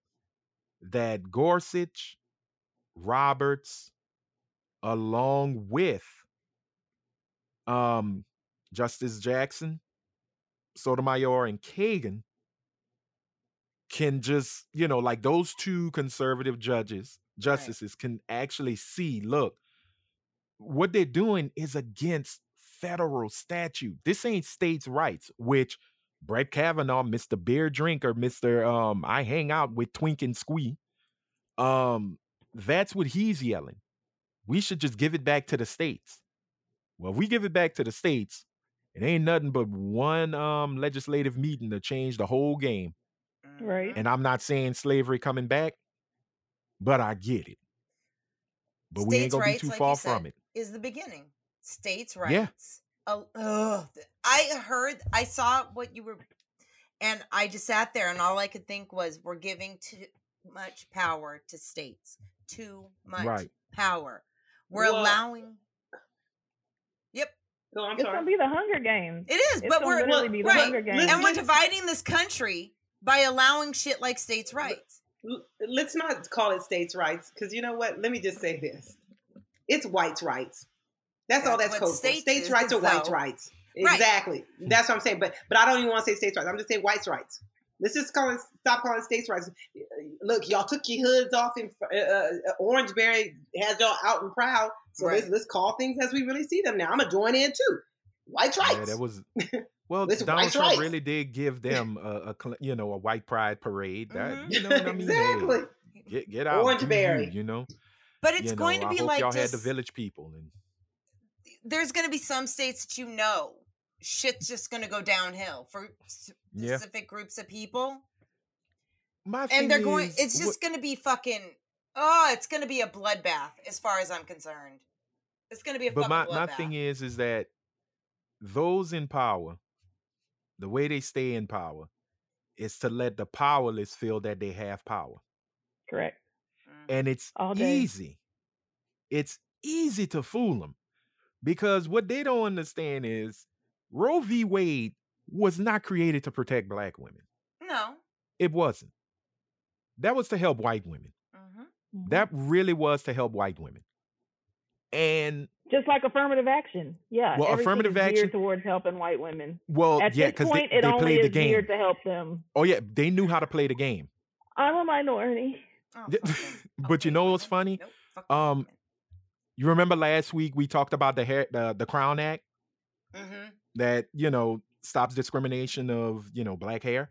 that gorsuch roberts along with um justice jackson sotomayor and kagan can just you know like those two conservative judges justices can actually see look what they're doing is against federal statute this ain't states rights which brett kavanaugh mr beer drinker mr um i hang out with twink and squee um that's what he's yelling we should just give it back to the states well if we give it back to the states it ain't nothing but one um legislative meeting to change the whole game Right. and I'm not saying slavery coming back, but I get it. But we ain't gonna be too like far from it. Is the beginning. States' rights. Yeah. rights. Oh, ugh. I heard, I saw what you were, and I just sat there, and all I could think was, we're giving too much power to states. Too much Right. power. We're Well- allowing. Yep, No, I'm It's sorry. gonna be the Hunger Games. it is, It's but we're literally be the right, Hunger Games. and we're dividing this country by allowing shit like states' rights. Let's not call it states' rights because you know what? Let me just say this: it's whites' rights. That's, all That's that's what code for. states States' rights are whites' though. rights. Right. Exactly. That's what I'm saying. But but I don't even want to say states' rights. I'm just saying whites' rights. Let's just call it. Stop calling states' rights. Look, y'all took your hoods off, and uh, uh, Orangeberry has y'all out and proud. So let's let's call things as we really see them now. I'm gonna join in too. Whites' rights. Yeah, that was well. Listen, Donald whites' Trump rights. really did give them a, a you know a white pride parade. That Mhm. you know what I mean. Hey, exactly. get get out, do you, Orangeberry. You know, But it's you going to be like y'all just had the village people and there's going to be some states that you know shit's just going to go downhill for s- yeah. specific groups of people My and they're going is, it's just going to be fucking oh it's going to be a bloodbath as far as i'm concerned it's going to be a but my, fucking my bloodbath thing is is that those in power the way they stay in power is to let the powerless feel that they have power Correct. And it's All day. easy it's easy to fool them because what they don't understand is roe v wade was not created to protect black women no it wasn't that was to help white women hmm Mhm. that really was to help white women And Just like affirmative action. Yeah. Well, affirmative is action- towards helping white women. well, At yeah, because they, it they only played the game. to help them. Oh yeah, they knew how to play the game. I'm a minority. Oh, but you know what's funny? Nope, Um, You remember last week we talked about the hair, the, the Crown Act hmm that you know stops discrimination of you know black hair.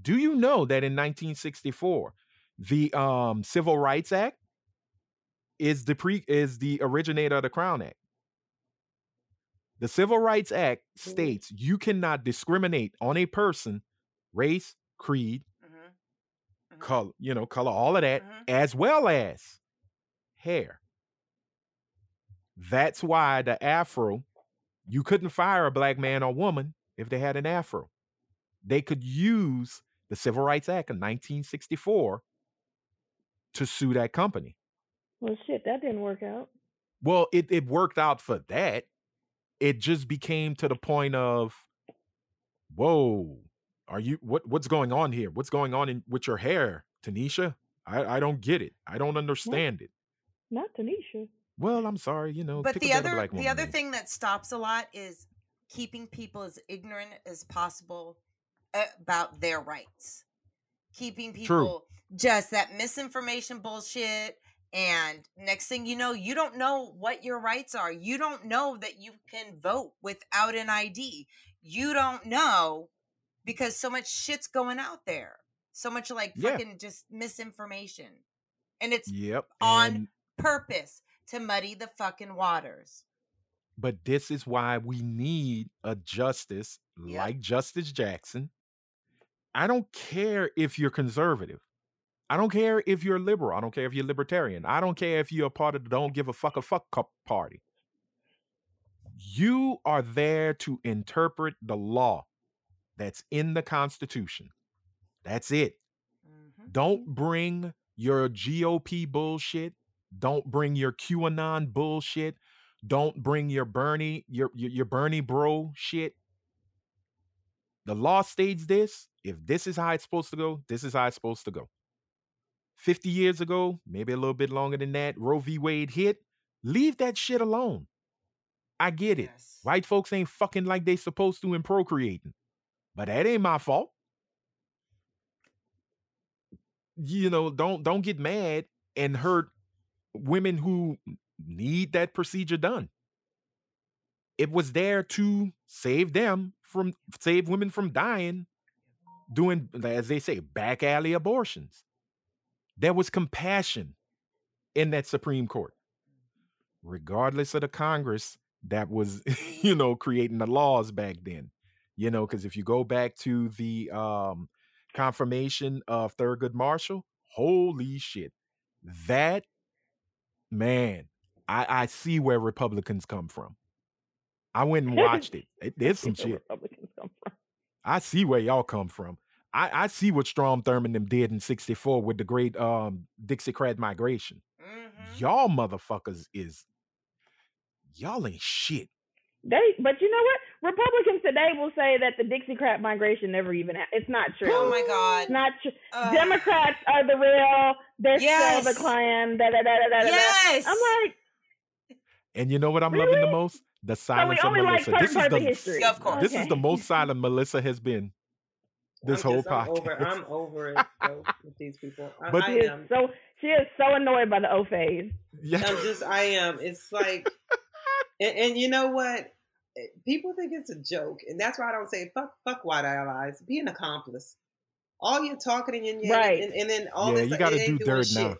Do you know that in 1964 the um, Civil Rights Act is the pre is the originator of the Crown Act? The Civil Rights Act states you cannot discriminate on a person, race, creed, color, you know, color, all of that, Mhm. as well as hair. That's why the afro, you couldn't fire a black man or woman if they had an afro. They could use the Civil Rights Act of 1964 to sue that company. Well, shit, that didn't work out. Well, it, it worked out for that. It just became to the point of, whoa, are you what what's going on here? What's going on in, with your hair, Tanisha? I, I don't get it. I don't understand it. Not Tanisha. Well, I'm sorry, you know. But the other black the other thing that stops a lot is keeping people as ignorant as possible about their rights. Keeping people just that misinformation bullshit and next thing you know you don't know what your rights are. You don't know that you can vote without an ID. You don't know because so much shit's going out there. So much like Yeah. fucking just misinformation. And it's Yep. on and- purpose to muddy the fucking waters. but this is why we need a justice Yep. like Justice Jackson. I don't care if you're conservative. I don't care if you're liberal. I don't care if you're libertarian. I don't care if you're a part of the don't give a fuck a fuck cup party. You are there to interpret the law that's in the Constitution. That's it. Mhm. Don't bring your GOP bullshit. Don't bring your QAnon bullshit. Don't bring your Bernie, your, your your Bernie bro shit. The law states this. If this is how it's supposed to go, this is how it's supposed to go. 50 years ago, maybe a little bit longer than that, Roe v. Wade hit. Leave that shit alone. I get it. Yes. White folks ain't fucking like they supposed to in procreating. But that ain't my fault. You know, don't don't get mad and hurt women who need that procedure done. It was there to save them from save women from dying doing as they say back alley abortions. There was compassion in that Supreme Court. Regardless of the Congress that was, you know, creating the laws back then. You know, because if you go back to the um confirmation of Thurgood Marshall, holy shit. That man, I, I see where Republicans come from. I went and watched it. it there's some shit. Republicans come from. I see where y'all come from. I, I see what Strom Thurmond them did in 64 with the great um Dixiecrat migration. Mhm. Y'all motherfuckers is y'all ain't shit. They, but you know what? Republicans today will say that the Dixiecrat migration never even. Ha- it's not true. Oh my God! It's god. not true. Ugh. Democrats are the real. They're still the Klan. Da, da, da, da, da, da, da. Yes. I'm like, And you know what I'm loving the most? The so silence of only like Melissa. This is the of history. Yeah, of course. this is the most silent Melissa has been this I'm whole just- I'm podcast. over, I'm over it though, with these people. I, But- I am. so she is so annoyed by the O phase. yeah. I'm just, I am. It's like, and, and you know what? Eh, People think it's a joke, and that's why I don't say fuck, fuck white allies. Be an accomplice. All you're talking and your Right. and, and then all Yeah, this. you gotta do dirt shit. now.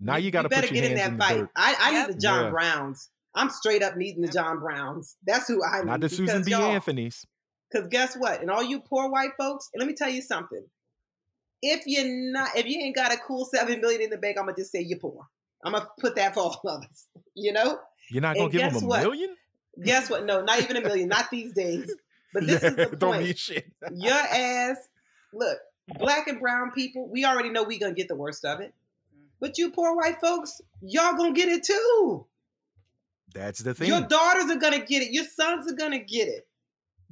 Now you got to better put your get in that in fight. I, I Yep. need the John Yeah. Browns. I'm straight up needing the John Browns. That's who I need. Not the Susan B. Anthony's. Because guess what? And all you poor white folks, and let me tell you something. If you're not, if you ain't got a cool seven million in the bank, I'm gonna just say you're poor. I'm gonna put that for all of us. You know? You're not gonna And give them a what? million? Guess what? No, not even a million. Not these days. But this is the don't point. shit. Your ass, look, black and brown people, we already know we gonna get the worst of it. Mm-hmm. But you poor white folks, y'all gonna get it too. That's the thing. Your daughters are gonna get it. Your sons are gonna get it.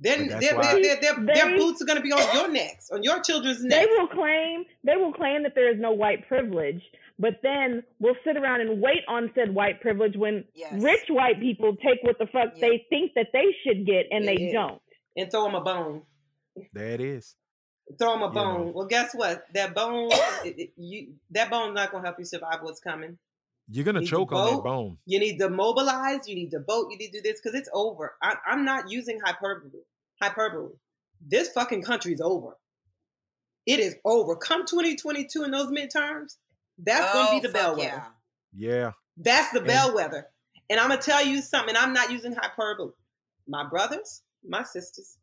Then But their, that's their, why- their, their, their They- boots are going to be on your necks, on your children's necks. They necks. will claim they will claim that there is no white privilege, but then we'll sit around and wait on said white privilege when Yes. rich white people take what the fuck Yeah. they think that they should get and they Yeah. don't. and throw them a bone. There it is. Throw them a You bone. know. Well, guess what? That bone, it, it- you, that bone's not going to help you survive what's coming. You're gonna Need to choke on that bone. You need to mobilize. You need to vote. You need to do this because it's over. I, I'm not using hyperbole. Hyperbole. This fucking country's over. It is over. Come 2022 in those midterms, that's going to Oh, be the fuck bellwether. yeah. Yeah. That's the And- bellwether. And I'm gonna tell you something. I'm not using hyperbole. My brothers, my sisters,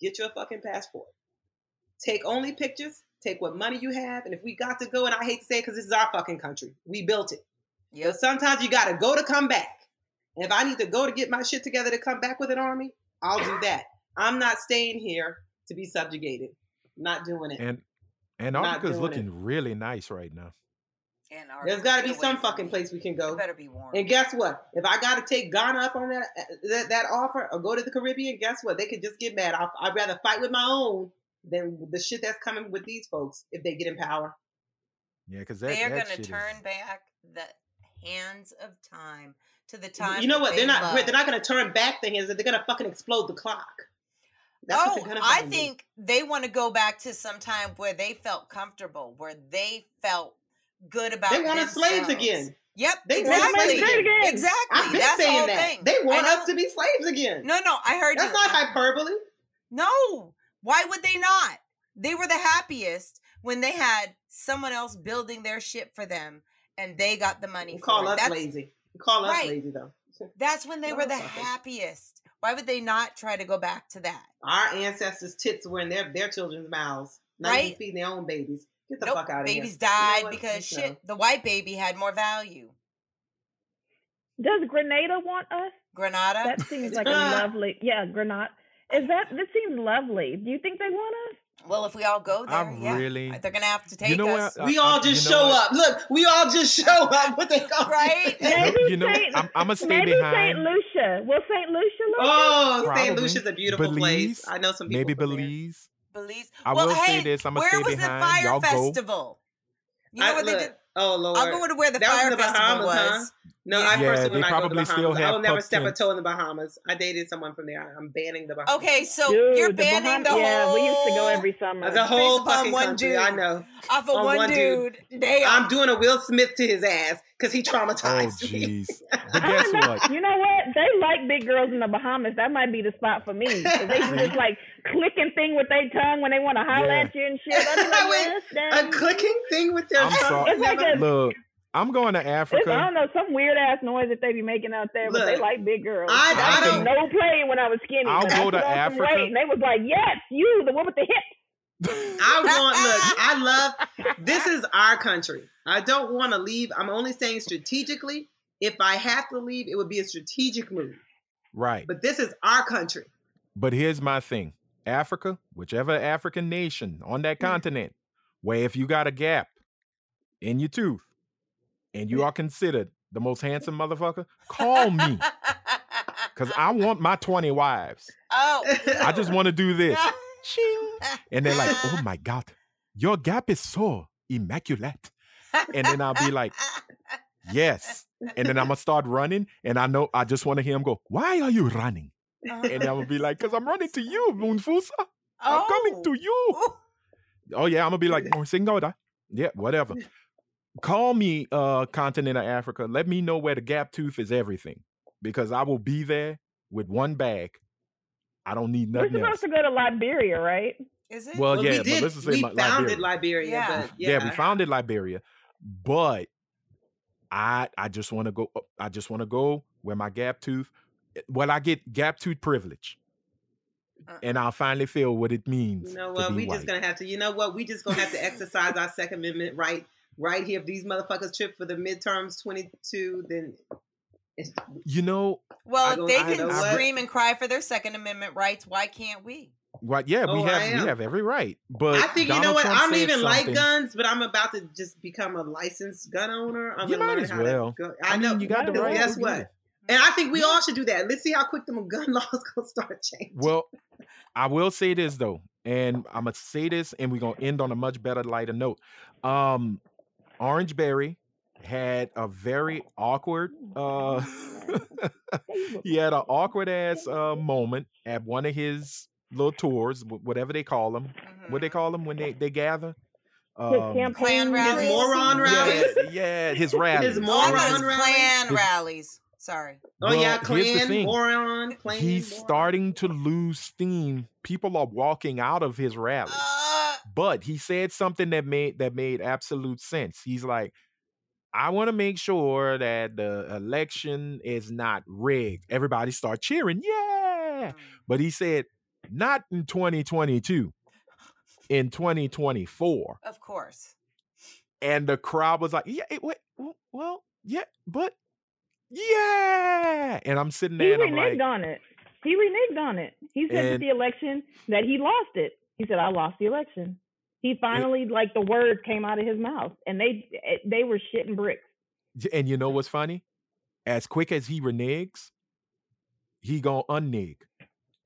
get your fucking passport. Take only pictures. Take what money you have, and if we got to go, and I hate to say it because this is our fucking country, we built it. Yep. But sometimes you got to go to come back. And if I need to go to get my shit together to come back with an army, I'll do that. I'm not staying here to be subjugated. Not doing it. And Not Antarctica's doing it. looking really nice right now. Antarctica, There's got to be some fucking place we can It go. better be warm. And guess what? If I got to take Ghana up on that, uh, that that offer or go to the Caribbean, guess what? They could just get mad. I'll, I'd rather fight with my own than the shit that's coming with these folks if they get in power. Yeah, because they are that going to shit turn is, back the hands of time to the time. you know what? they They're not. loved. They're not going to turn back. the hands. they're going to fucking explode the clock. That's oh, they're I think they want to go back to some time where they felt comfortable, where they felt good about. they wanted slaves again. Yep, They want exactly. slaves again. Exactly. I've been That's saying that. thing. They want us to be slaves again. No, no, I heard That's you. not hyperbole. No, why would they not? They were the happiest when they had someone else building their ship for them, and they got the money. You for call it. us That's, lazy. You call us Right. lazy though. That's when they No, were the it's happiest. Why would they not try to go back to that? Our ancestors' tits were in their their children's mouths. Not even Right. feeding their own babies. Get the nope, fuck out of here. babies You know died because No. Uh, shit, the white baby had more value. Does Grenada want us? Grenada? That seems like a lovely. Yeah, Grenada. Is that this seems lovely? Do you think they want us? Well, if we all go there, I yeah, really- they're gonna have to take You know us. what? We I- all I- just show what? up. Look, we all just show up. What they call Right? Maybe you know, Saint, I'm, I'm gonna stay maybe behind. Saint Lucia. Will Saint Lucia look? Oh, St. Lucia's a beautiful Belize, place. I know some people. Maybe from there. Belize. Belize. I well, will say this, I'ma where stay was behind. the fire Y'all go. festival? You know I- what they did? Oh Lord. I'll go to where the That fire in the festival Bahamas, was. huh? No, I Yeah, personally they will not go to probably the still Bahamas. I will never pup step a toe in the Bahamas. I dated someone from there. I'm banning the Bahamas. Okay, so Dude, you're the banning Baham- the whole. Yeah, we used to go every summer. The whole Based upon fucking one country. dude. I know. off of on one, one dude. dude. Damn. I'm doing a Will Smith to his ass because he Oh traumatized me. jeez. But guess what? You know what? They like big girls in the Bahamas. That might be the spot for me. 'Cause they do this like clicking thing with their tongue when they want to holler Yeah. at you and shit. I'd be like, Wait, yes, A clicking thing with their I'm tongue. sorry. It's like a- Look, I'm going to It's, I don't know, some weird ass noise that they be making out there, but they like big girls. I- I did don't- no play when I was skinny. I'll but go to Africa. weight, and they was like, "Yes, you, the one with the hips." I want look. I love. This is our country. I don't want to leave. I'm only saying strategically. If I have to leave, it would be a strategic move. right. But this is our country. But here's my thing Africa, whichever African nation on that Mm. continent, where if you got a gap in your tooth and you are considered the most handsome motherfucker, call me. Because I want my 20 wives. oh. I just want to do this. Ching. And they're like, oh my God, your gap is so immaculate. And then I'll be like, yes. And then I'm to start running. And I know, I just want to hear him go, why are you running? And I'm going to be like, because I'm running to you, Moonfusa. I'm coming oh. to you. Oh. Oh yeah, I'm gonna be like "Oh, Singoda. Yeah, whatever. Call me uh continent of Africa. Let me know where the gap tooth is everything. Because I will be there with one bag. I don't need nothing We're supposed else. to go to Liberia, right? Is it? Well, Well, yeah, we but did. let's just say we Li- founded Liberia. Liberia, Yeah. but yeah. yeah, we founded Liberia, but I I just want to go. uh, I just want to go where my gap tooth. Well, I get gap tooth privilege, Uh, and I'll finally feel what it means. You know to what? be We white. just gonna have to. You know what? We just gonna have to exercise our Second Amendment right right here. If these motherfuckers trip for the midterms twenty two, then it's, You know, well, if they can scream and cry for their Second Amendment rights, why can't we? Right? Yeah, we Oh, I have we have every right. But I think you know what? Trump I don't said even like guns, but I'm about to just become a licensed gun owner. I'm You might as well. To go. I, I, know. you got the because right. guess what? it. And I think we all should do that. Let's see how quick the gun laws gonna start changing. Well, I will say this though, and I'm gonna say this, and we're gonna end on a much better lighter note. Um, Orange Berry had a very awkward uh he had an awkward ass uh moment at one of his little tours whatever they call them what they Mhm. call them when they they gather His um, campaign Klan rallies. moron rallies. yeah his rallies His Oh, I thought it moron was rallies? Klan His- rallies. Sorry. Oh Well, yeah, clan, moron, clan. he's moron. starting to lose steam people are walking out of his rallies Uh, but he said something that made that made absolute sense. He's like, I want to make sure that the election is not rigged. Everybody start cheering, yeah. mm. But he said, not in 2022, in 2024. Of course. And the crowd was like, yeah, it, wait, well, yeah, but yeah. And I'm sitting He there and I'm reneged like, on it. He reneged on it. He said that the election that he lost it. He said, "I lost the election." He finally, like the words came out of his mouth, and they eh, they were shitting bricks. and you know what's funny? As quick as he reneges, he gonna unnig.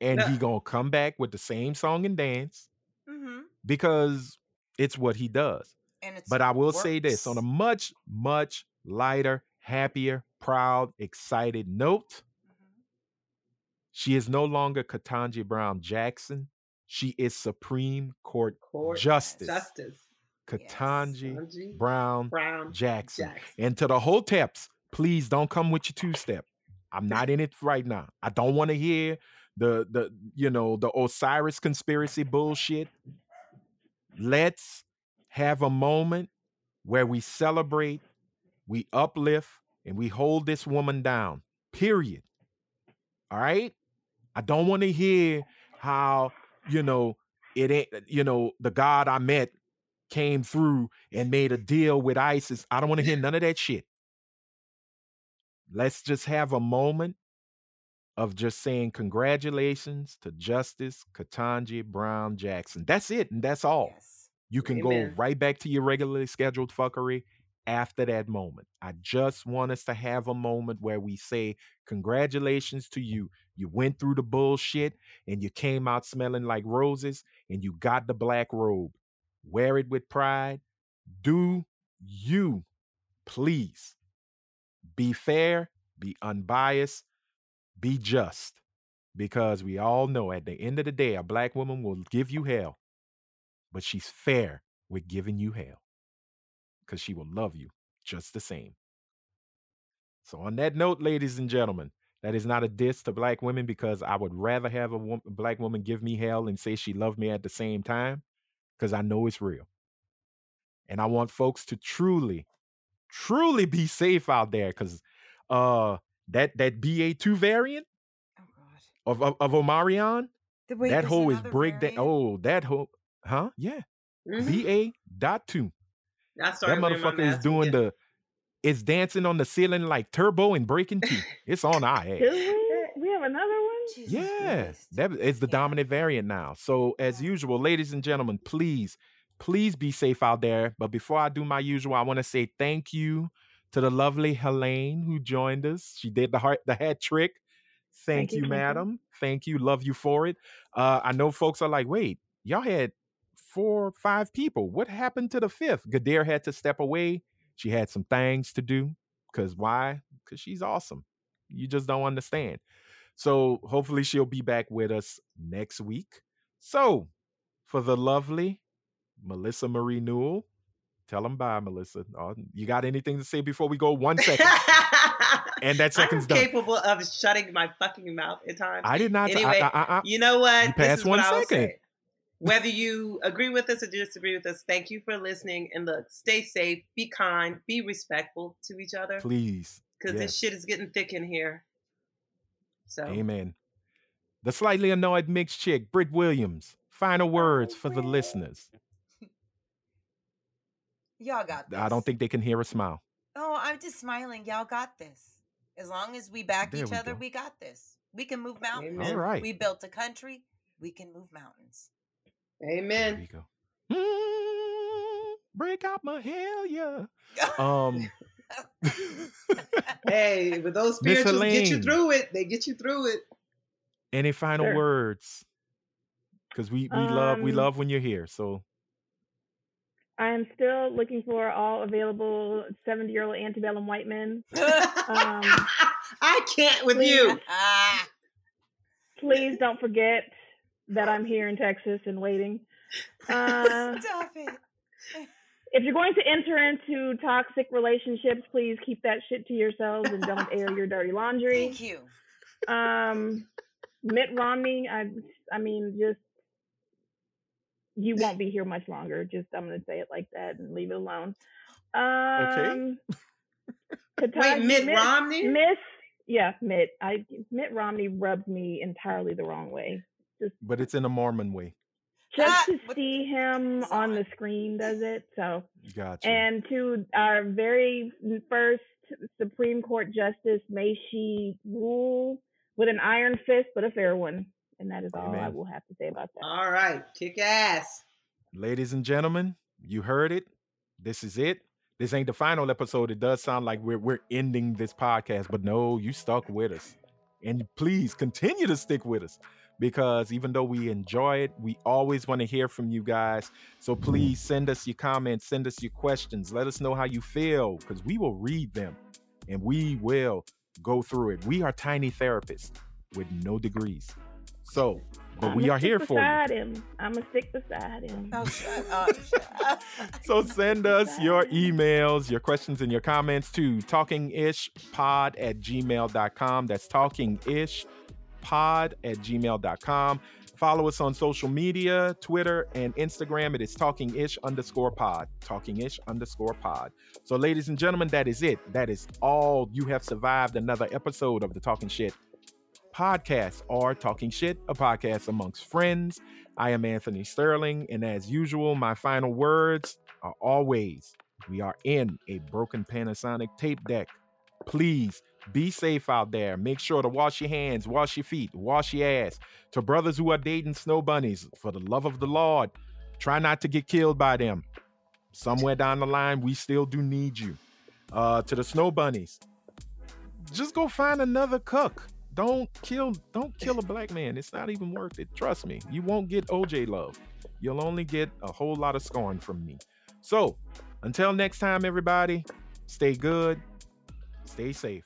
And he gonna come back with the same song and dance hmm because it's what he does. And it's But I will say this on a much, much lighter, happier, proud, excited note. Mhm. She is no longer Ketanji Brown Jackson. She is Supreme Court Court Justice Justice. Ketanji Sanji Brown Brown Jackson. Jackson. And to the Hoteps, please don't come with your two step. I'm not in it right now. I don't want to hear the the you know the Osiris conspiracy bullshit. Let's have a moment where we celebrate, we uplift, and we hold this woman down. Period. All right? I don't want to hear how, you know, it ain't, uh, you know, the God I met came through and made a deal with ISIS. I don't want to hear none of that shit. Let's just have a moment of just saying congratulations to Justice Ketanji Brown Jackson. That's it, and that's all. Yes. You can Amen. go right back to your regularly scheduled fuckery after that moment. I just want us to have a moment where we say, Congratulations to you. You went through the bullshit and you came out smelling like roses and you got the black robe. Wear it with pride. Do you please be fair, be unbiased, be just? Because we all know at the end of the day, a black woman will give you hell but she's fair with giving you hell because she will love you just the same. So, on that note, ladies and gentlemen, that is not a diss to black women because I would rather have a, wo- black woman give me hell and say she loved me at the same time because I know it's real. And I want folks to truly, truly be safe out there because uh, that that BA2 variant Oh God. of, of, of Omarion, wait, that hoe is break that. Oh, that hoe, huh? Yeah. Mhm. BA dot two. I That started wearing motherfucker is doing again. the it's dancing on the ceiling like turbo and breaking teeth. It's on our Do ass. we? We have another one. Jesus Yeah, Christ. that is the Yeah. dominant variant now. So as usual, ladies and gentlemen, please, please be safe out there. But before I do my usual, I want to say thank you to the lovely Helaine who joined us. She did the heart the hat trick. Thank, Thank you, you, you. madam. Thank you. Love you for it. Uh, I know folks are like, wait, y'all had four, five people. What happened to the fifth? Gadir had to step away. She had some things to do. Cause why? Cause she's awesome. You just don't understand. So hopefully she'll be back with us next week. So for the lovely Melissa Marie Newell, tell them bye, Melissa. Oh, you got anything to say before we go? One second. And that second's I'm done. capable of shutting my fucking mouth at times. I did not. Anyway, I, I, I, You know what? You This is what one I will say. Whether you agree with us or disagree with us, thank you for listening. And look, stay safe, be kind, be respectful to each other please. because this shit is getting thick in here. So, Amen. The slightly annoyed mixed chick, Britt Williams. Final words for the listeners. Y'all got this. I don't think they can hear a smile. Oh, I'm just smiling. Y'all got this. As long as we back There each we other, go. we got this. We can move mountains. Amen. All right. We built a country. We can move mountains. There amen. you go. Mm, break out my hell yeah. Um Hey, but those spirituals get you through it. They get you through it. any final Sure. words? because we we love we Um, love when you're here. So I am still looking for all available 70 year old antebellum white men. Um, I can't with please- you. Please don't forget that I'm here in Texas and waiting. Uh, stop it. if you're going to enter into toxic relationships, please keep that shit to yourselves and don't air your dirty laundry. Thank you. Um, Mitt Romney, I, I mean, just you won't be here much longer. Just I'm gonna say it like that and leave it alone. Um, Wait, Kataji- Mitt Romney? Miss, yeah, Mitt. I Mitt Romney rubbed me entirely the wrong way. But it's in a Mormon way. Just to see him on on. the screen does it. So, Gotcha. and to our very first Supreme Court justice, may she rule with an iron fist, but a fair one. And that is all I will have to say about that. All right, kick ass. Ladies and gentlemen, you heard it. This is it. This ain't the final episode. It does sound like we're we're ending this podcast, but no, you stuck with us. And please continue to stick with us because even though we enjoy it, we always want to hear from you guys. So please send us your comments, send us your questions. Let us know how you feel because we will read them and we will go through it. We are tiny therapists with no degrees. So, but we I'ma are here for you. him. I'm gonna stick beside him. Oh, shut up. Shut up. So send us your emails, your questions, and your comments to talkinishpod at gmail.com. That's talkinishpod at gmail.com. Follow us on social media, Twitter and Instagram. It is talkinish underscore pod. Talkinish underscore pod. So, ladies and gentlemen, that is it. That is all. You have survived another episode of the Talking Shit podcast or Talking Shit, a podcast amongst friends. I am Anthony Sterling, and as usual, my final words are always we are in a broken Panasonic tape deck. Please be safe out there. Make sure to wash your hands, wash your feet, wash your ass. To brothers who are dating snow bunnies, for the love of the Lord, try not to get killed by them. Somewhere down the line, we still do need you. Uh, to the snow bunnies, just go find another cook. Don't kill, don't kill a black man. It's not even worth it. Trust me. You won't get OJ love. You'll only get a whole lot of scorn from me. So, until next time, everybody, stay good, stay safe.